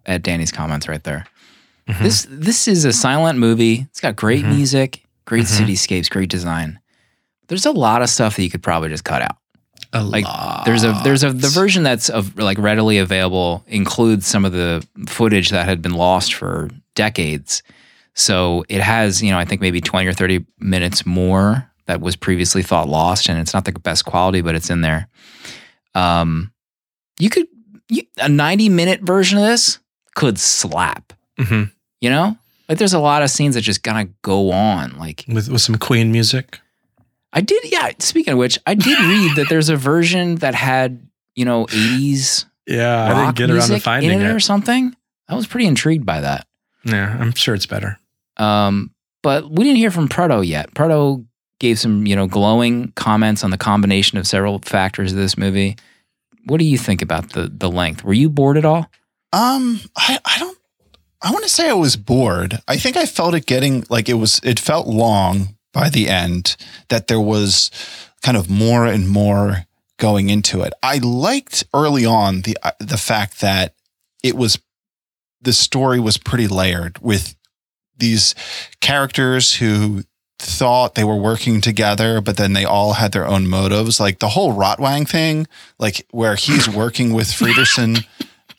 at Danny's comments right there. Mhm. This this is a silent movie. It's got great Mhm. music, great Mhm. cityscapes, great design. There's a lot of stuff that you could probably just cut out. a like, lot. There's a there's a the version that's of like readily available includes some of the footage that had been lost for decades. So it has, you know, I think maybe 20 or 30 minutes more that was previously thought lost and it's not the best quality but it's in there. Um you could you, a 90 minute version of this could slap, Mhm. you know? Like there's a lot of scenes that just kind of go on like with with some Queen music. I did, yeah. Speaking of which, I did read that there's a version that had, you know, 80s Yeah, I didn't rock get around to music finding in it, or something. I was pretty intrigued by that. Yeah, I'm sure it's better. Um, but we didn't hear from Proto yet. Proto gave some, you know, glowing comments on the combination of several factors of this movie. What do you think about the the length? Were you bored at all? Um, I, I don't. I want to say I was bored. I think I felt it getting like it was. It felt long by the end. That there was kind of more and more going into it. I liked early on the uh, the fact that it was the story was pretty layered with these characters who thought they were working together, but then they all had their own motives. Like the whole Rotwang thing, like where he's working with Fredersen,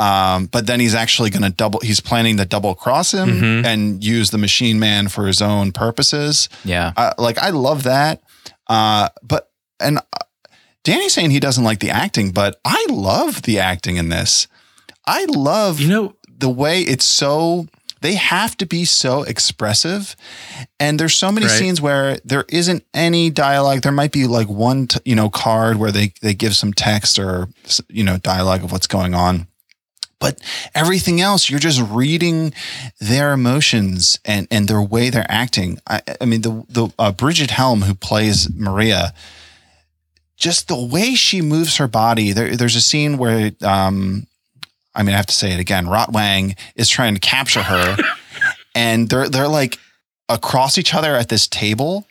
um, but then he's actually going to double. He's planning to double cross him Mhm. and use the Machine Man for his own purposes. Yeah. Uh, like I love that. Uh, but and uh, Danny's saying he doesn't like the acting, but I love the acting in this. I love You know, the way it's so they have to be so expressive and there's so many Right. scenes where there isn't any dialogue there might be like one t- you know card where they they give some text or you know dialogue of what's going on but everything else you're just reading their emotions and and their way they're acting i, I mean the the uh, Brigitte Helm who plays maria just the way she moves her body there, there's a scene where um I mean, I have to say it again. Rotwang is trying to capture her, and they're they're like across each other at this table,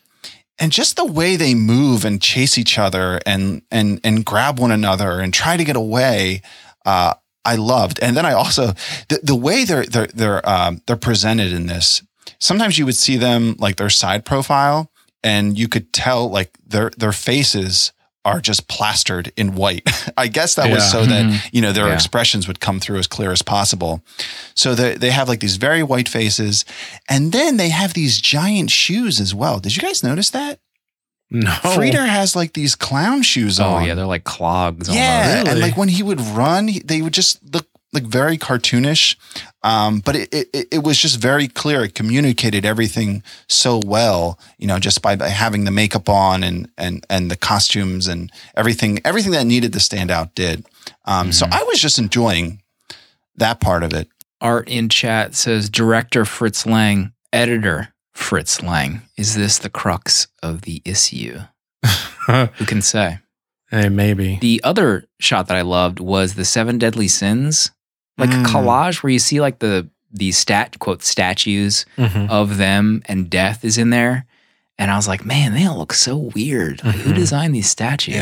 and just the way they move and chase each other and and and grab one another and try to get away. Uh, I loved, and then I also the, the way they're they're they're um, they're presented in this. Sometimes you would see them like their side profile, and you could tell like their their faces are just plastered in white. I guess that was so that Mhm. you know their Yeah. expressions would come through as clear as possible. So they they have like these very white faces, and then they have these giant shoes as well. Did you guys notice that? No. Freder has like these clown shoes on. Oh on. yeah, they're like clogs. yeah, almost. and like when he would run, he- they would just look like very cartoonish. Um, but it, it it was just very clear. It communicated everything so well, you know, just by, by having the makeup on and and and the costumes and everything everything that needed to stand out did. Um, So Mhm. I was just enjoying that part of it. Art in chat says director Fritz Lang, editor Fritz Lang. Is this the crux of the issue? Who can say? hey, maybe. The other shot that I loved was the Seven Deadly Sins, like Mm. a collage where you see like the the stat quote statues Mhm. of them and death is in there. And I was like, man, they all look so weird. Like, who Mhm. designed these statues?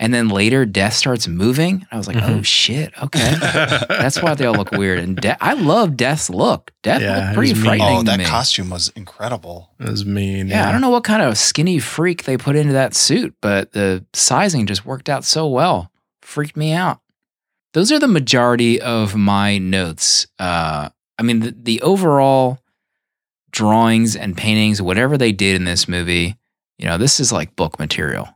And then later, death starts moving. I was like, oh Mhm. shit, okay. That's why they all look weird. And De- I love Death's look. Death Yeah, looked pretty was mean. frightening Oh, to that me. costume was incredible. It was mean. yeah, I don't know what kind of skinny freak they put into that suit, but the sizing just worked out so well. Freaked me out. Those are the majority of my notes. Uh, I mean, the, the overall drawings and paintings, whatever they did in this movie, you know, this is like book material,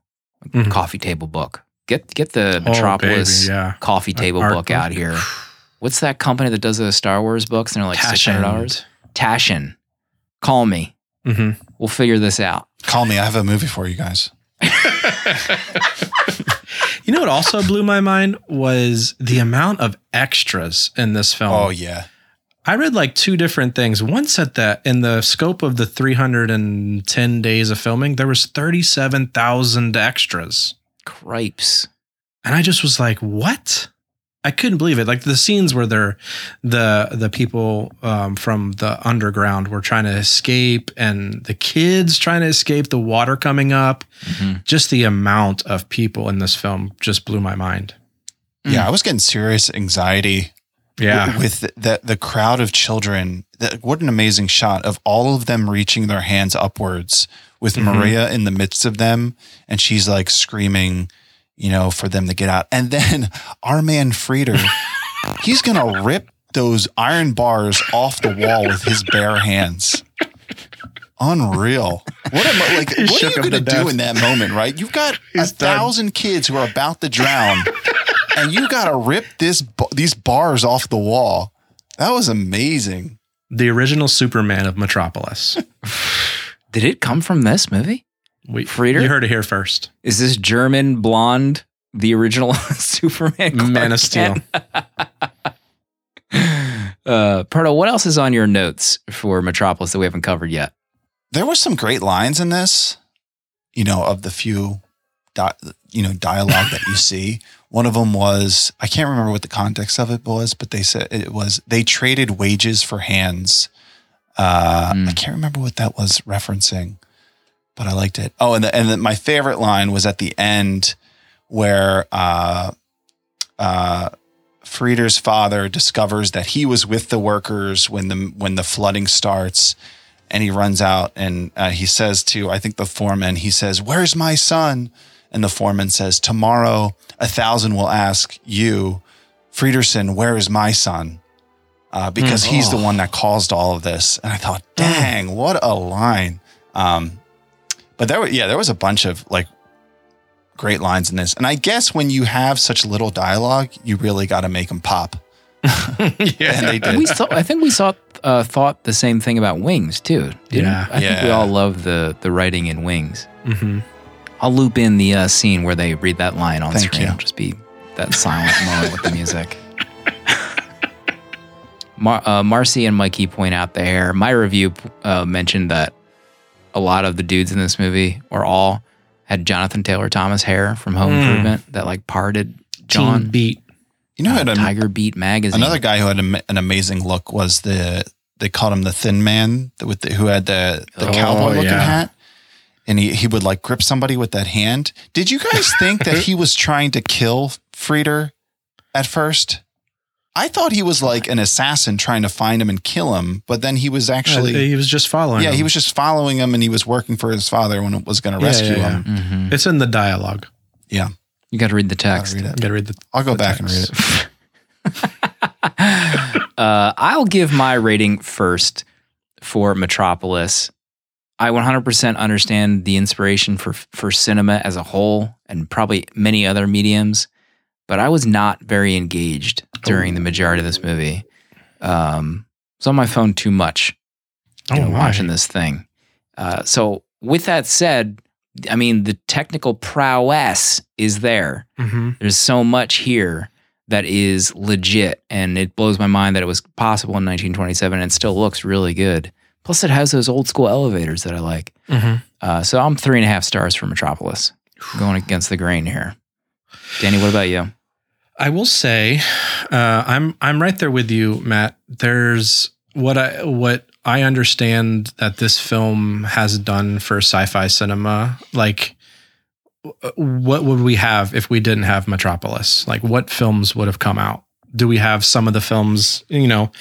like Mhm. coffee table book. Get get the Oh, Metropolis baby, yeah. coffee table Art book out here. What's that company that does the Star Wars books? And they're like six hundred dollars. Taschen, call me. hmm We'll figure this out. Call me. I have a movie for you guys. You know what also blew my mind was the amount of extras in this film. Oh yeah. I read like two different things. One said that in the scope of the 310 days of filming, there was 37,000 extras. Cripes. And I just was like, what? I couldn't believe it. Like the scenes where they're the the people um, from the underground were trying to escape, and the kids trying to escape, the water coming up. Mhm. Just the amount of people in this film just blew my mind. Yeah, I was getting serious anxiety Yeah, with the, the crowd of children. The, what an amazing shot of all of them reaching their hands upwards with Mhm. Maria in the midst of them, and she's like screaming, you know, for them to get out. And then our man Freder, he's gonna rip those iron bars off the wall with his bare hands. Unreal. What am I like? He What are you gonna do death. in that moment, right? You've got a He's done. thousand kids who are about to drown, and you got to rip this these bars off the wall. That was amazing. the original Superman of Metropolis. Did it come from this movie? We, Freder? you heard it here first. Is this German blonde the original Superman? Clark Man of Steel. Kent? uh, Pardo, what else is on your notes for Metropolis that we haven't covered yet? There were some great lines in this. You know, of the few, di- you know, dialogue that you see. One of them was I can't remember what the context of it was, but they said it was they traded wages for hands. Uh, Hmm. I can't remember what that was referencing, but I liked it. Oh, and the, and the, my favorite line was at the end where uh, uh, Freder's father discovers that he was with the workers when the when the flooding starts, and he runs out and uh, he says to I think the foreman he says, "Where's my son?" And the foreman says, "Tomorrow a thousand will ask you, Fredersen, where is my son?" Uh, because he's the Oh. one that caused all of this. And I thought, dang, what a line. Um, but there were yeah, there was a bunch of like great lines in this. And I guess when you have such little dialogue, you really got to make them pop. yeah, And they did. We saw, I think we saw uh, thought the same thing about Wings too. didn't Yeah. we? I think we all love the the writing in Wings. hmm I'll loop in the uh, scene where they read that line on Thank screen. you. It'll just be that silent moment with the music. Mar- uh, Marcy and Mikey point out the hair. My review uh, mentioned that a lot of the dudes in this movie, or all, had Jonathan Taylor Thomas hair from Home Mm. Improvement that like parted Teen John Beat. You know, who uh, had a- Tiger Beat magazine. another guy who had a, an amazing look was the they called him the Thin Man with the, who had the the Oh, cowboy looking yeah. hat, and he he would like grip somebody with that hand. Did you guys think that he was trying to kill Freder at first? I thought he was like an assassin trying to find him and kill him, but then he was actually Uh, he was just following. yeah him. he was just following him and he was working for his father when it was going to Yeah, rescue yeah, him. Mhm. It's in the dialogue. Yeah, you got to read the Gotta text. read You it. gotta read the. I'll go the back text. and read it. uh, I'll give my rating first for Metropolis. I 100% understand the inspiration for for cinema as a whole and probably many other mediums, but I was not very engaged during the majority of this movie. Um, I was on my phone too much you know, Oh, my. watching this thing. Uh, so, with that said, I mean, the technical prowess is there. Mhm. There's so much here that is legit, and it blows my mind that it was possible in 1927 and it still looks really good. Plus, it has those old school elevators that I like. Mhm. Uh, so, I'm three and a half stars for Metropolis, going against the grain here. Danny, what about you? I will say, uh, I'm I'm right there with you, Matt. There's what I what I understand that this film has done for sci-fi cinema. Like, what would we have if we didn't have Metropolis? Like, what films would have come out? Do we have some of the films? You know,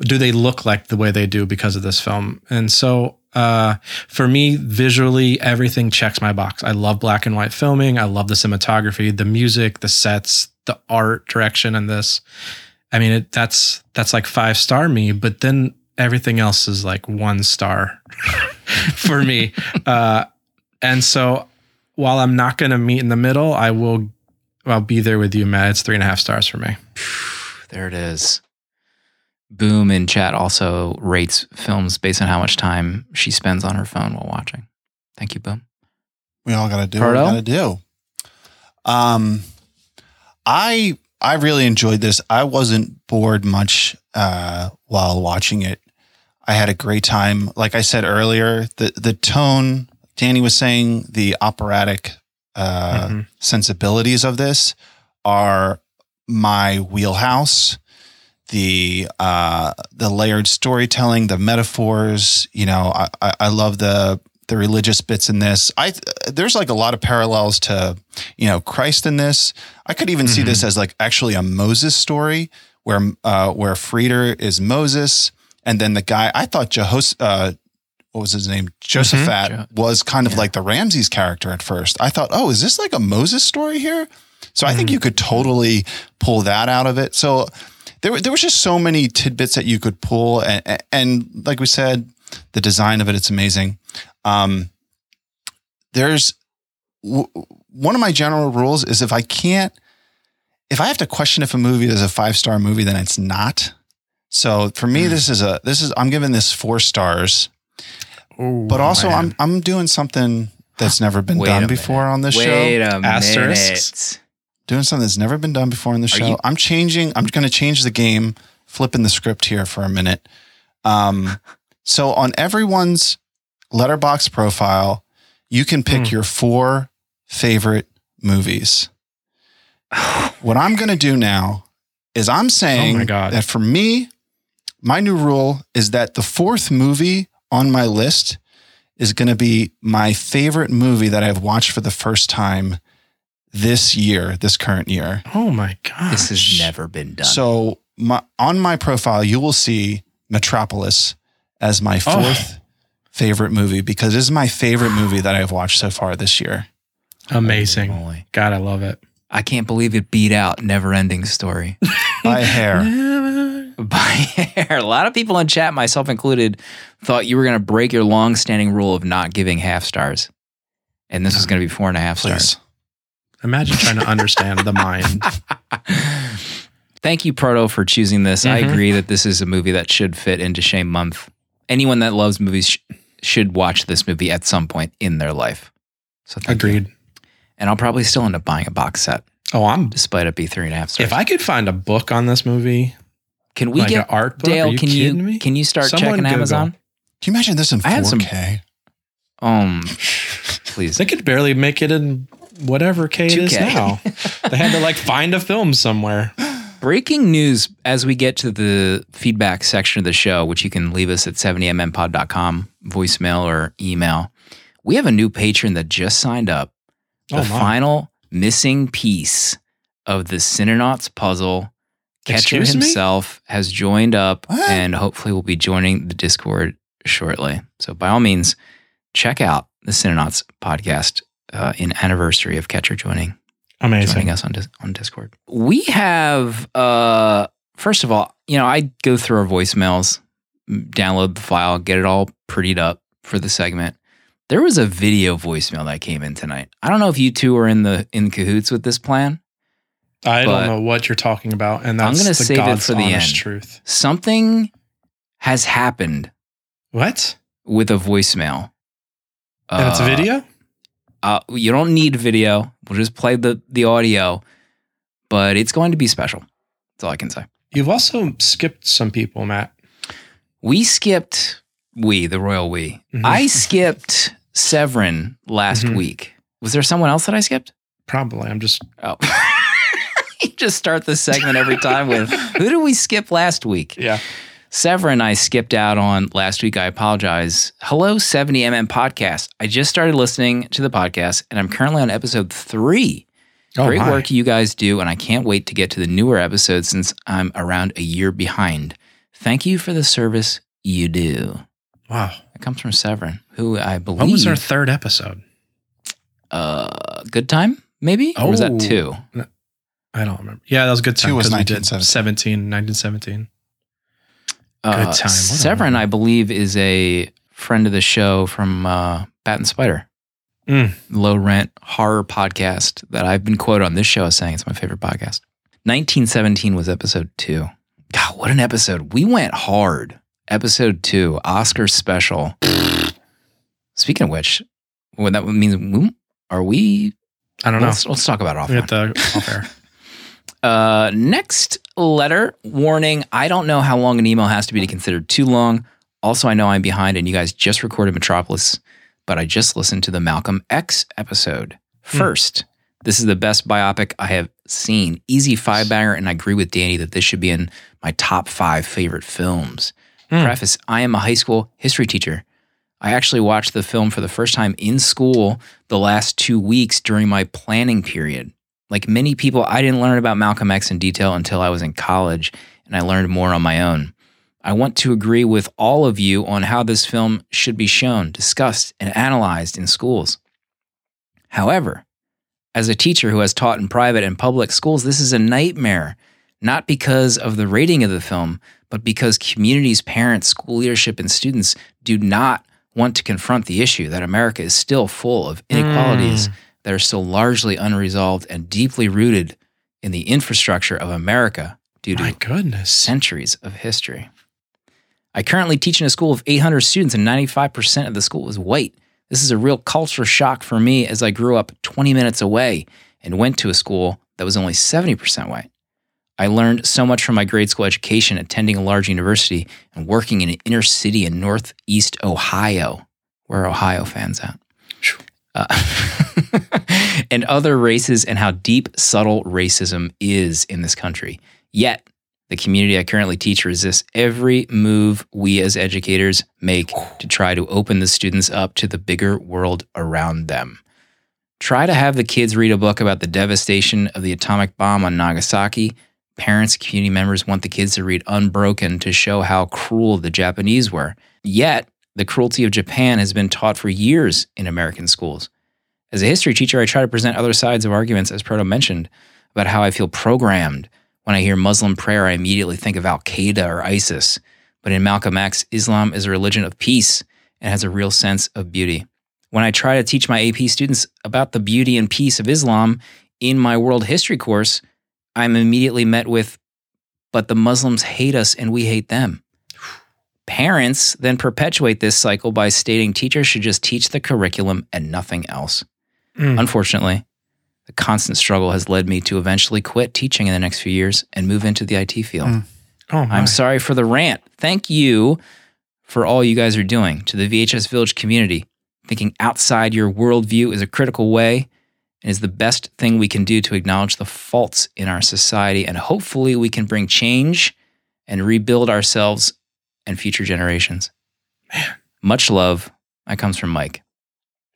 do they look like the way they do because of this film? And so, uh, for me, visually, everything checks my box. I love black and white filming. I love the cinematography, the music, the sets, the art direction in this. I mean, it, that's that's like five star me. But then everything else is like one star for me. Uh, and so, while I'm not going to meet in the middle, I will. I'll be there with you, Matt. It's three and a half stars for me. There it is. Boom in chat also rates films based on how much time she spends on her phone while watching. Thank you, Boom. We all got to do what we got to do. Um, I I really enjoyed this. I wasn't bored much uh, while watching it. I had a great time. Like I said earlier, the the tone. Danny was saying the operatic uh, Mhm. sensibilities of this are my wheelhouse. The uh, the layered storytelling, the metaphors. You know, I, I, I love the the religious bits in this. I there's like a lot of parallels to you know Christ in this. I could even see this as like actually a Moses story where uh, where Freder is Moses, and then the guy I thought Jehos uh, what was his name Josaphat Jo- was kind of like the Ramses character at first. I thought, oh, is this like a Moses story here? So I think you could totally pull that out of it. So there there was just so many tidbits that you could pull, and, and like we said, the design of it it's amazing. Um, there's w- one of my general rules is if I can't, if I have to question if a movie is a five star movie, then it's not. So for me, this is a this is I'm giving this four stars, Ooh, but also man. I'm I'm doing something that's never been Wait done before on this show. Wait a Asterisks. Doing something that's never been done before in the show. you- I'm changing. I'm going to change the game, flipping the script here for a minute. Um, so on everyone's Letterboxd profile, you can pick Hmm. your four favorite movies. what I'm going to do now is I'm saying Oh my God. that for me, my new rule is that the fourth movie on my list is going to be my favorite movie that I've watched for the first time this year, this current year. Oh my god. This has never been done. So my, on my profile, you will see Metropolis as my Oh. fourth favorite movie because this is my favorite movie that I've watched so far this year. amazing. Holy. God, I love it. I can't believe it beat out Never Ending Story By hair. by hair. A lot of people in chat, myself included, thought you were going to break your long-standing rule of not giving half stars, and this is going to be four and a half stars. Please. Imagine trying to understand the mind. Thank you, Proto, for choosing this. I Mhm. agree that this is a movie that should fit into Shame Month. Anyone that loves movies sh- should watch this movie at some point in their life. So thank you. Agreed. And I'll probably still end up buying a box set, Oh, I'm. despite it be three and a half stars. If I could find a book on this movie, can we like get an art book, Dale? are you can you me? can you start Someone checking Google. Amazon? Can you imagine this in I had some- 4K? Um, please. They could barely make it in whatever K it is 2K. now. they had to like find a film somewhere. Breaking news as we get to the feedback section of the show, which you can leave us at 70mmpod.com, voicemail or email. We have a new patron that just signed up. Oh, the Oh, final missing piece of the Cinernauts puzzle. Catcher Excuse me? himself has joined up What? and hopefully will be joining the Discord shortly. So by all means, check out the Cinernauts podcast uh, in anniversary of Catcher joining joining Amazing. us on Dis- on Discord. We have uh first of all, you know, I go through our voicemails, download the file, get it all prettied up for the segment. There was a video voicemail that came in tonight. I don't know if you two are in the in cahoots with this plan. I don't know what you're talking about, and I'm gonna the save it for the end. truth. Something has happened What? with a voicemail. And it's a Uh, video? Uh, you don't need video. We'll just play the the audio, but it's going to be special. That's all I can say. You've also skipped some people, Matt. We skipped we, the royal we. Mhm. I skipped Severin last Mhm. week. Was there someone else that I skipped? Probably. I'm just Oh. you just start the segment every time with who did we skip last week? yeah. Severin I skipped out on last week. I apologize. Hello, 70mm podcast. I just started listening to the podcast and I'm currently on episode three. Oh, Great my. work you guys do, and I can't wait to get to the newer episodes since I'm around a year behind. Thank you for the service you do. Wow. It comes from Severin, who I believe. What was our third episode? uh, good time, maybe? Or was that Oh. two? I don't remember. Yeah, that was good time. Two was 'cause we 1917. 17, 1917. Uh, time. What Severin. I believe, is a friend of the show from uh, Bat and Spider. Mm. Low rent horror podcast that I've been quoted on this show as saying it's my favorite podcast. 1917 was episode two. God, what an episode. We went hard. Episode two, Oscar special. Speaking of which, what that means, are we? I don't know. Let's, let's talk about it offline. the off air. Uh, next letter warning. I don't know how long an email has to be to consider too long. Also, I know I'm behind and you guys just recorded Metropolis, but I just listened to the Malcolm X episode. Hmm. First, this is the best biopic I have seen. Easy five banger, and I agree with Danny that this should be in my top five favorite films. Preface I am a high school history teacher. I actually watched the film for the first time in school the last two weeks during my planning period. Like many people, I didn't learn about Malcolm X in detail until I was in college, and I learned more on my own. I want to agree with all of you on how this film should be shown, discussed, and analyzed in schools. However, as a teacher who has taught in private and public schools, this is a nightmare, not because of the rating of the film, but because communities, parents, school leadership, and students do not want to confront the issue that America is still full of inequalities mm. That are still largely unresolved and deeply rooted in the infrastructure of America due to My goodness. centuries of history. I currently teach in a school of 800 students, and 95% of the school is white. This is a real culture shock for me as I grew up 20 minutes away and went to a school that was only 70% white. I learned so much from my grade school education, attending a large university, and working in an inner city in Northeast Ohio. Where Ohio fans at? Uh, and other races, and how deep, subtle racism is in this country. Yet, the community I currently teach resists every move we as educators make to try to open the students up to the bigger world around them. Try to have the kids read a book about the devastation of the atomic bomb on Nagasaki. Parents, community members want the kids to read Unbroken to show how cruel the Japanese were. Yet, the cruelty of Japan has been taught for years in American schools. As a history teacher, I try to present other sides of arguments, as Proto mentioned, about how I feel programmed. When I hear Muslim prayer, I immediately think of Al Qaeda or ISIS. But in Malcolm X, Islam is a religion of peace and has a real sense of beauty. When I try to teach my AP students about the beauty and peace of Islam in my world history course, I'm immediately met with, but the Muslims hate us and we hate them. Parents then perpetuate this cycle by stating teachers should just teach the curriculum and nothing else. Mm. Unfortunately, the constant struggle has led me to eventually quit teaching in the next few years and move into the IT field. Mm. Oh, my. I'm sorry for the rant. Thank you for all you guys are doing to the VHS Village community. Thinking outside your worldview is a critical way and is the best thing we can do to acknowledge the faults in our society. And hopefully, we can bring change and rebuild ourselves and future generations. Man. Much love. That comes from Mike.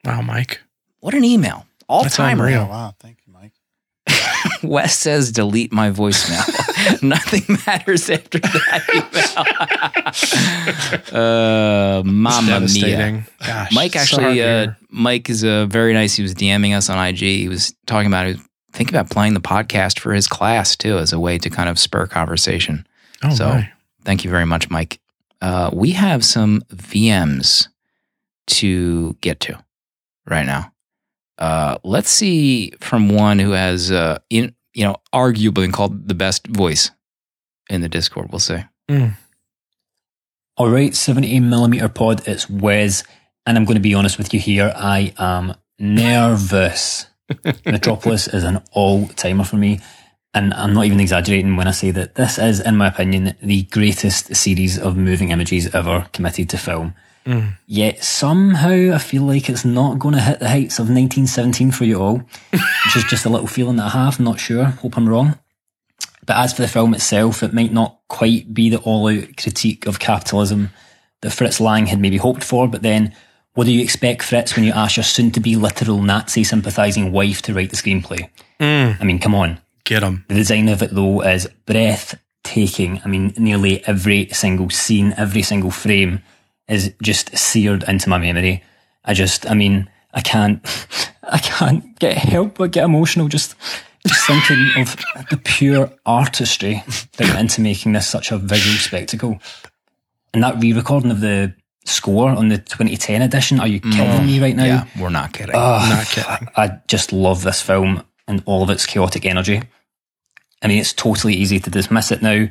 Wow, Mike. What an email. All That's timer. unreal. Oh, wow. Thank you, Mike. Wes says delete my voicemail. Nothing matters after that email. uh, Mamma mia. Devastating. Gosh, Mike actually, hard uh. Mike is uh, very nice. He was DMing us on IG. He was talking about he was thinking about playing the podcast for his class too, as a way to kind of spur conversation. oh, so- my. Thank you very much, Mike. Uh, we have some VMs to get to right now. Uh, let's see from one who has, uh, in you know, arguably been called the best voice in the Discord. We'll say. All right, 70 millimeter pod, it's Wes, and I'm going to be honest with you here. I am nervous. Metropolis is an all timer for me, and I'm not even exaggerating when I say that this is, in my opinion, the greatest series of moving images ever committed to film. Mm. Yet somehow I feel like it's not going to hit the heights of 1917 for you all, which is just a little feeling that I have. I'm not sure. Hope I'm wrong. But as for the film itself, it might not quite be the all out critique of capitalism that Fritz Lang had maybe hoped for. But then, what do you expect, Fritz, when you ask your soon to be literal Nazi sympathising wife to write the screenplay? Mm. I mean, come on. The design of it, though, is breathtaking. I mean, nearly every single scene, every single frame is just seared into my memory. I just, I mean, I can't, I can't get help but get emotional just, just thinking of the pure artistry that went into making this such a visual spectacle. And that re-recording of the score on the 2010 edition, are you mm. kidding me right now? Yeah, we're not kidding. Oh, Not kidding. I just love this film and all of its chaotic energy. I mean, it's totally easy to dismiss it now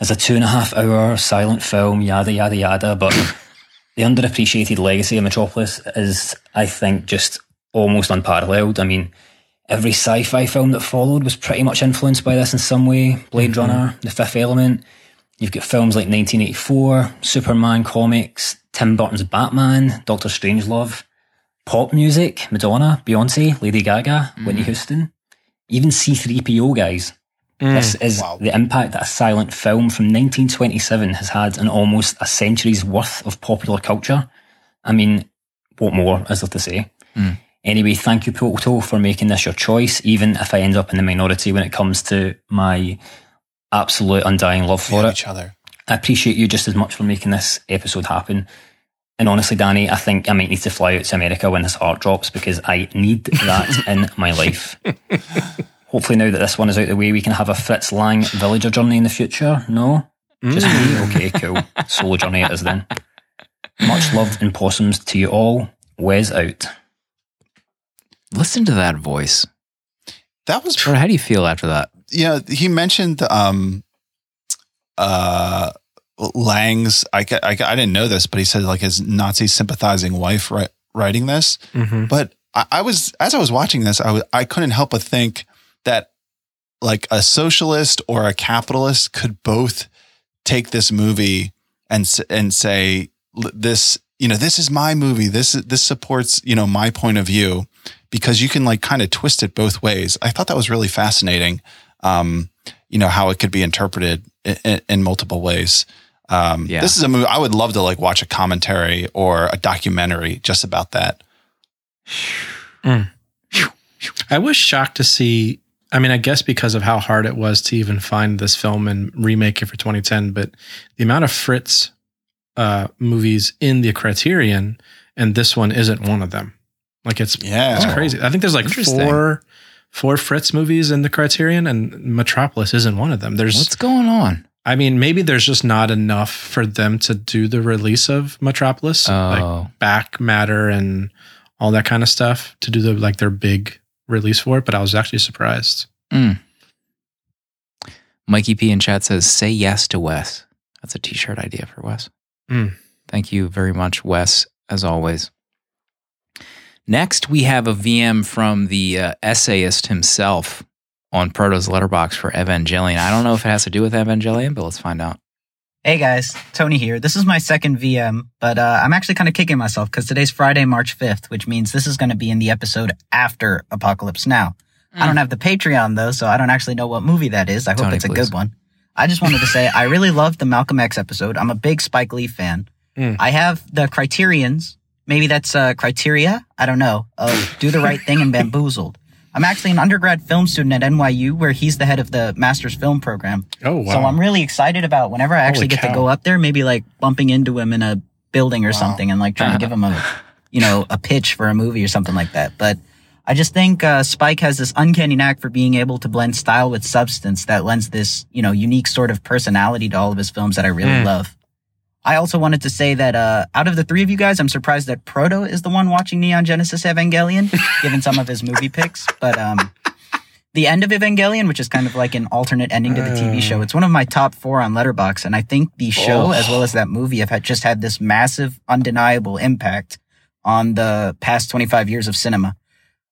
as a two and a half hour silent film, yada, yada, yada. But the underappreciated legacy of Metropolis is, I think, just almost unparalleled. I mean, every sci fi film that followed was pretty much influenced by this in some way Blade mm-hmm. Runner, The Fifth Element. You've got films like 1984, Superman comics, Tim Burton's Batman, Doctor Strangelove pop music, Madonna, Beyonce, Lady Gaga, Whitney mm-hmm. Houston. even C3PO guys. Mm. This is Wow. the impact that a silent film from 1927 has had in almost a century's worth of popular culture. I mean, what more is there to say? Mm. Anyway, thank you, Proto, for making this your choice, even if I end up in the minority when it comes to my absolute undying love for it. each other. I appreciate you just as much for making this episode happen. And honestly, Danny, I think I might need to fly out to America when this art drops because I need that in my life. Hopefully, now that this one is out of the way, we can have a Fritz Lang villager journey in the future. No? Just me? Okay, cool. Solo journey it is then. Much love and possums to you all. Wes out. Listen to that voice. That was Or how do you feel after that? yeah, he mentioned um uh Lang's I, I, I didn't know this, but he said like his Nazi sympathizing wife ri- writing this. Mhm. But I, I was as I was watching this, I was I couldn't help but think that like a socialist or a capitalist could both take this movie and and say this you know this is my movie this this supports you know my point of view because you can like kind of twist it both ways. I thought that was really fascinating. Um, you know how it could be interpreted in, in multiple ways. Um, Yeah. This is a movie I would love to like watch a commentary or a documentary just about that. I was shocked to see. I mean, I guess because of how hard it was to even find this film and remake it for 2010, but the amount of Fritz uh, movies in the Criterion, and this one isn't one of them. Like it's Yeah, it's crazy. I think there's like four four Fritz movies in the Criterion, and Metropolis isn't one of them. There's, What's going on? I mean, maybe there's just not enough for them to do the release of Metropolis, like Oh, back matter and all that kind of stuff to do the like their big release for it. But I was actually surprised. Mikey P in chat says, "Say yes to Wes." That's a T-shirt idea for Wes. Mm. Thank you very much, Wes, as always. Next, we have a VM from the uh, essayist himself on Proto's Letterboxd for Evangelion. I don't know if it has to do with Evangelion, but let's find out. Hey guys, Tony here. This is my second VM, but uh, I'm actually kind of kicking myself because today's Friday, March 5th, which means this is going to be in the episode after Apocalypse Now. I don't have the Patreon though, so I don't actually know what movie that is. I hope Tony, it's a please. good one. I just wanted to say I really loved the Malcolm X episode. I'm a big Spike Lee fan. Mm. I have the criterions. Maybe that's uh, criteria. I don't know. Of Do the Right Thing and Bamboozled. I'm actually an undergrad film student at NYU, where he's the head of the master's film program. Oh wow! So I'm really excited about whenever I actually Holy get to go up there, maybe like bumping into him in a building or something and like trying to give him a, you know, a pitch for a movie or something like that. But I just think uh, Spike has this uncanny knack for being able to blend style with substance that lends this, you know, unique sort of personality to all of his films that I really Mm. love. I also wanted to say that uh, out of the three of you guys, I'm surprised that Proto is the one watching Neon Genesis Evangelion, given some of his movie picks. But um, the end of Evangelion, which is kind of like an alternate ending to the TV show, it's one of my top four on Letterboxd, and I think the show Oh. as well as that movie have had, just had this massive, undeniable impact on the past 25 years of cinema.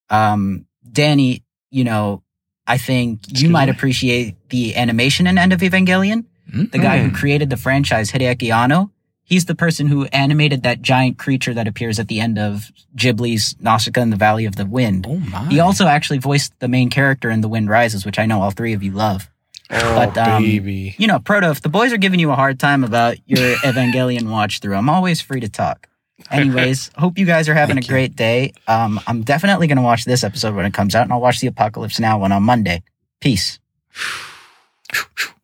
Um, Danny, you know, I think you might me? appreciate the animation in End of Evangelion the guy who created the franchise, Hideaki Anno, he's the person who animated that giant creature that appears at the end of Ghibli's Nausicaa in the Valley of the Wind. Oh my! He also actually voiced the main character in The Wind Rises, which I know all three of you love. oh but, um, baby. You know, Proto, if the boys are giving you a hard time about your Evangelion watch through, I'm always free to talk. Anyways, hope you guys are having Thank a you. great day. Um, I'm definitely going to watch this episode when it comes out, and I'll watch the Apocalypse Now one on Monday. Peace.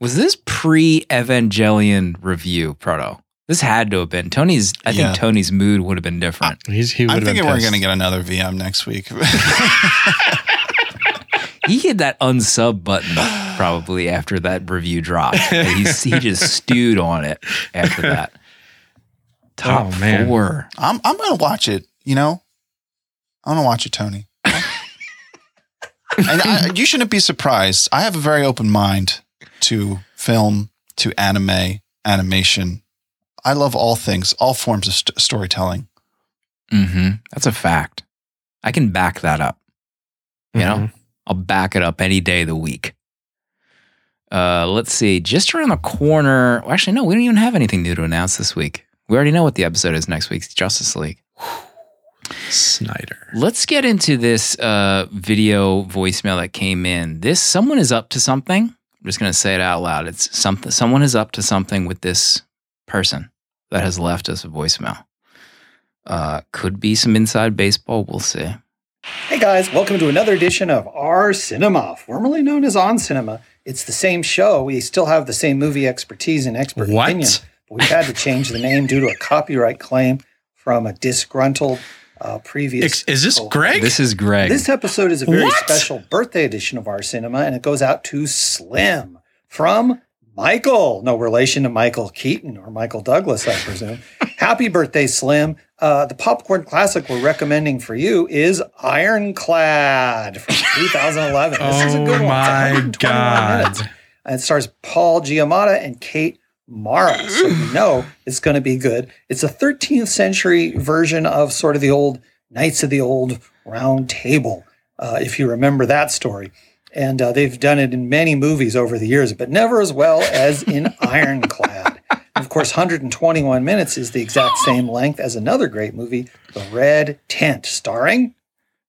was this pre-Evangelion review, Proto? This had to have been Tony's. I Yeah. think Tony's mood would have been uh, different. He's he I'm have been thinking we're going to get another VM next week. he hit that unsub button probably after that review dropped. he, he just stewed on it after that. Top Oh, man. four. I'm I'm going to watch it. You know, I'm going to watch it, Tony. and I, you shouldn't be surprised. I have a very open mind to film, to anime, animation. I love all things, all forms of st- storytelling. hmm That's a fact. I can back that up. You know, Mhm. I'll back it up any day of the week. Uh, let's see. Just around the corner. well, Actually, no, we don't even have anything new to announce this week. We already know what the episode is next week's Justice League. Snyder. Let's get into this uh, video voicemail that came in. This someone is up to something. I'm just going to say it out loud. It's something. Someone is up to something with this person that has left us a voicemail. Uh, could be some inside baseball. We'll see. Hey guys, welcome to another edition of Our Cinema, formerly known as On Cinema. It's the same show. We still have the same movie expertise and expert What? opinion, but we've had to change the name due to a copyright claim from a disgruntled uh, previous. Ex- is this co- Gregg? This is Gregg. This episode is a very What? special birthday edition of Our Cinema, and it goes out to Slim from Michael. No relation to Michael Keaton or Michael Douglas, I presume. Happy birthday, Slim. Uh, the popcorn classic we're recommending for you is Ironclad from 2011. this is a oh good one. It's my god! minutes. And it stars Paul Giamatti and Kate Mara. So you know it's going to be good. It's a 13th century version of sort of the old Knights of the Old Round Table, uh, if you remember that story. And uh, they've done it in many movies over the years, but never as well as in Ironclad. Of course, 121 minutes is the exact same length as another great movie, The Red Tent, starring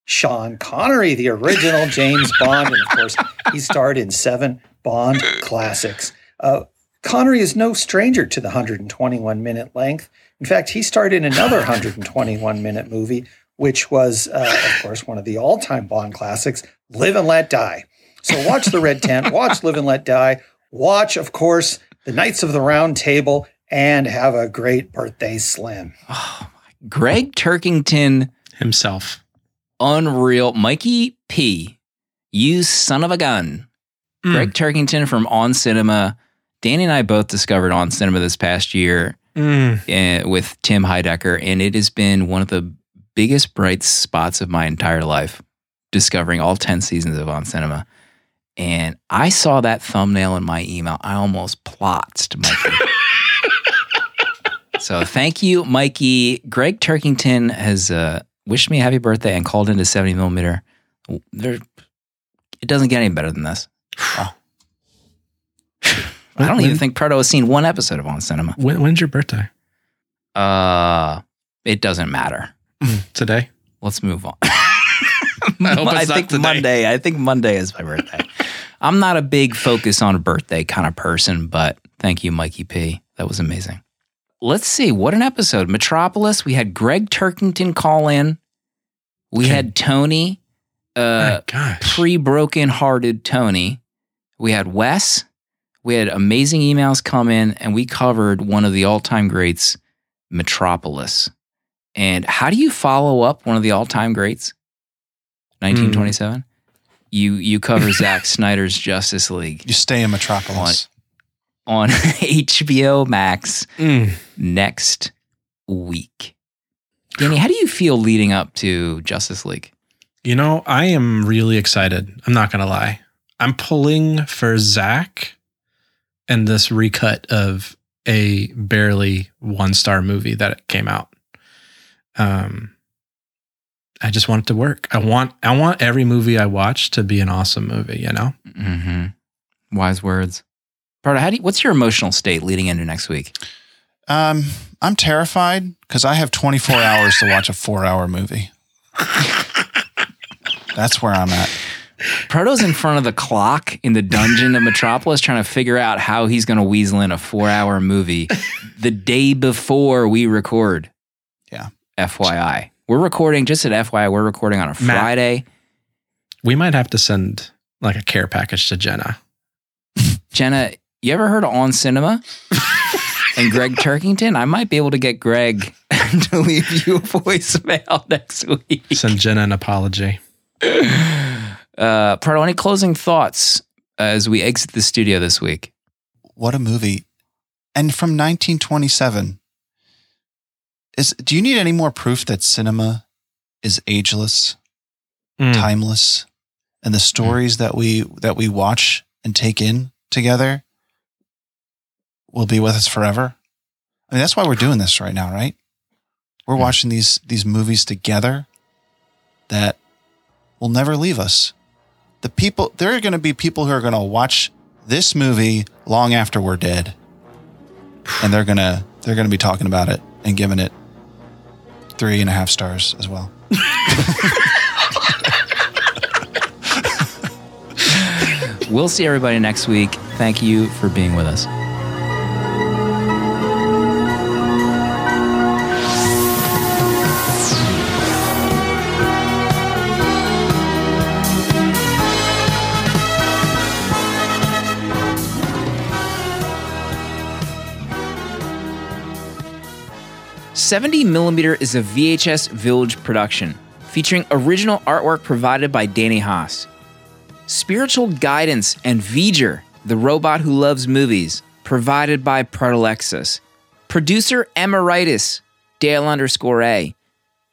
Sean Connery, the original James Bond. And of course, he starred in seven Bond classics. Uh, Connery is no stranger to the 121 minute length. In fact, he starred in another 121 minute movie, which was, uh, of course, one of the all time Bond classics, Live and Let Die. So watch The Red Tent, watch Live and Let Die, watch, of course, The Knights of the Round Table, and have a great birthday, Slim. Gregg Turkington, Himself. unreal. Mikey P, you son of a gun. Mm. Gregg Turkington from On Cinema. Danny and I both discovered On Cinema this past year Mm. uh, with Tim Heidecker, and it has been one of the biggest bright spots of my entire life, discovering all 10 seasons of On Cinema. And I saw that thumbnail in my email. I almost plotzed Mikey. so thank you, Mikey. Gregg Turkington has uh, wished me a happy birthday and called into 70 millimeter. There, it doesn't get any better than this. I don't even think Proto has seen one episode of On Cinema. When, when's your birthday? Uh, it doesn't matter. Today? Let's move on. hope it's I think. Monday. I think Monday is my birthday. I'm not a big focus on birthday kind of person, but thank you, Mikey P. That was amazing. Let's see. What an episode. Metropolis. We had Gregg Turkington call in. We had Tony, uh, pre broken hearted Tony. We had Wes. We had amazing emails come in, and we covered one of the all time greats, Metropolis. And how do you follow up one of the all time greats? 1927? You you cover Zack Snyder's Justice League You stay in Metropolis. on HBO Max Mm. next week. Danny, how do you feel leading up to Justice League? You know, I am really excited. I'm not going to lie. I'm pulling for Zack and this recut of a barely one star movie that came out. Um, I just want it to work. I want I want every movie I watch to be an awesome movie. You know, Mm-hmm. Wise words. Proto, how do you, what's your emotional state leading into next week? Um, I'm terrified because I have 24 hours to watch a four hour movie. That's where I'm at. Proto's in front of the clock in the dungeon of Metropolis trying to figure out how he's going to weasel in a four hour movie the day before we record. Yeah. FYI. We're recording, just at FYI, we're recording on a Matt. Friday. we might have to send like a care package to Jenna. Jenna, you ever heard of On Cinema? and Gregg Turkington? I might be able to get Gregg to leave you a voicemail next week. Send Jenna an apology. Uh, Proto, any closing thoughts as we exit the studio this week? What a movie. And from 1927. Is do you need any more proof that cinema is ageless, Mm. timeless, and the stories that we that we watch and take in together will be with us forever? I mean, that's why we're doing this right now, right? We're watching these these movies together that will never leave us. The people there are going to be people who are going to watch this movie long after we're dead. And they're going to they're going to be talking about it and giving it three and a half stars as well. We'll see everybody next week. Thank you for being with us. Seventy millimeter is a VHS Village production featuring original artwork provided by Danny Haas. Spiritual guidance and V'ger, the robot who loves movies, provided by Protolexis. Producer Emeritus, Dale underscore A.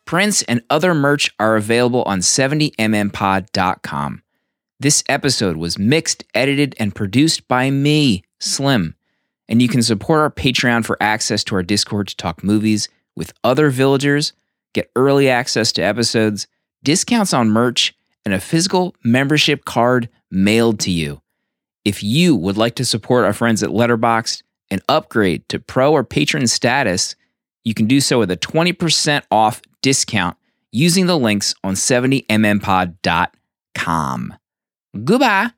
Prints and other merch are available on 70mmpod.com. This episode was mixed, edited, and produced by me, Slim. And you can support our Patreon for access to our Discord to talk movies with other villagers, get early access to episodes, discounts on merch, and a physical membership card mailed to you. If you would like to support our friends at Letterboxd and upgrade to pro or patron status, you can do so with a 20% off discount using the links on 70mmpod.com. Goodbye.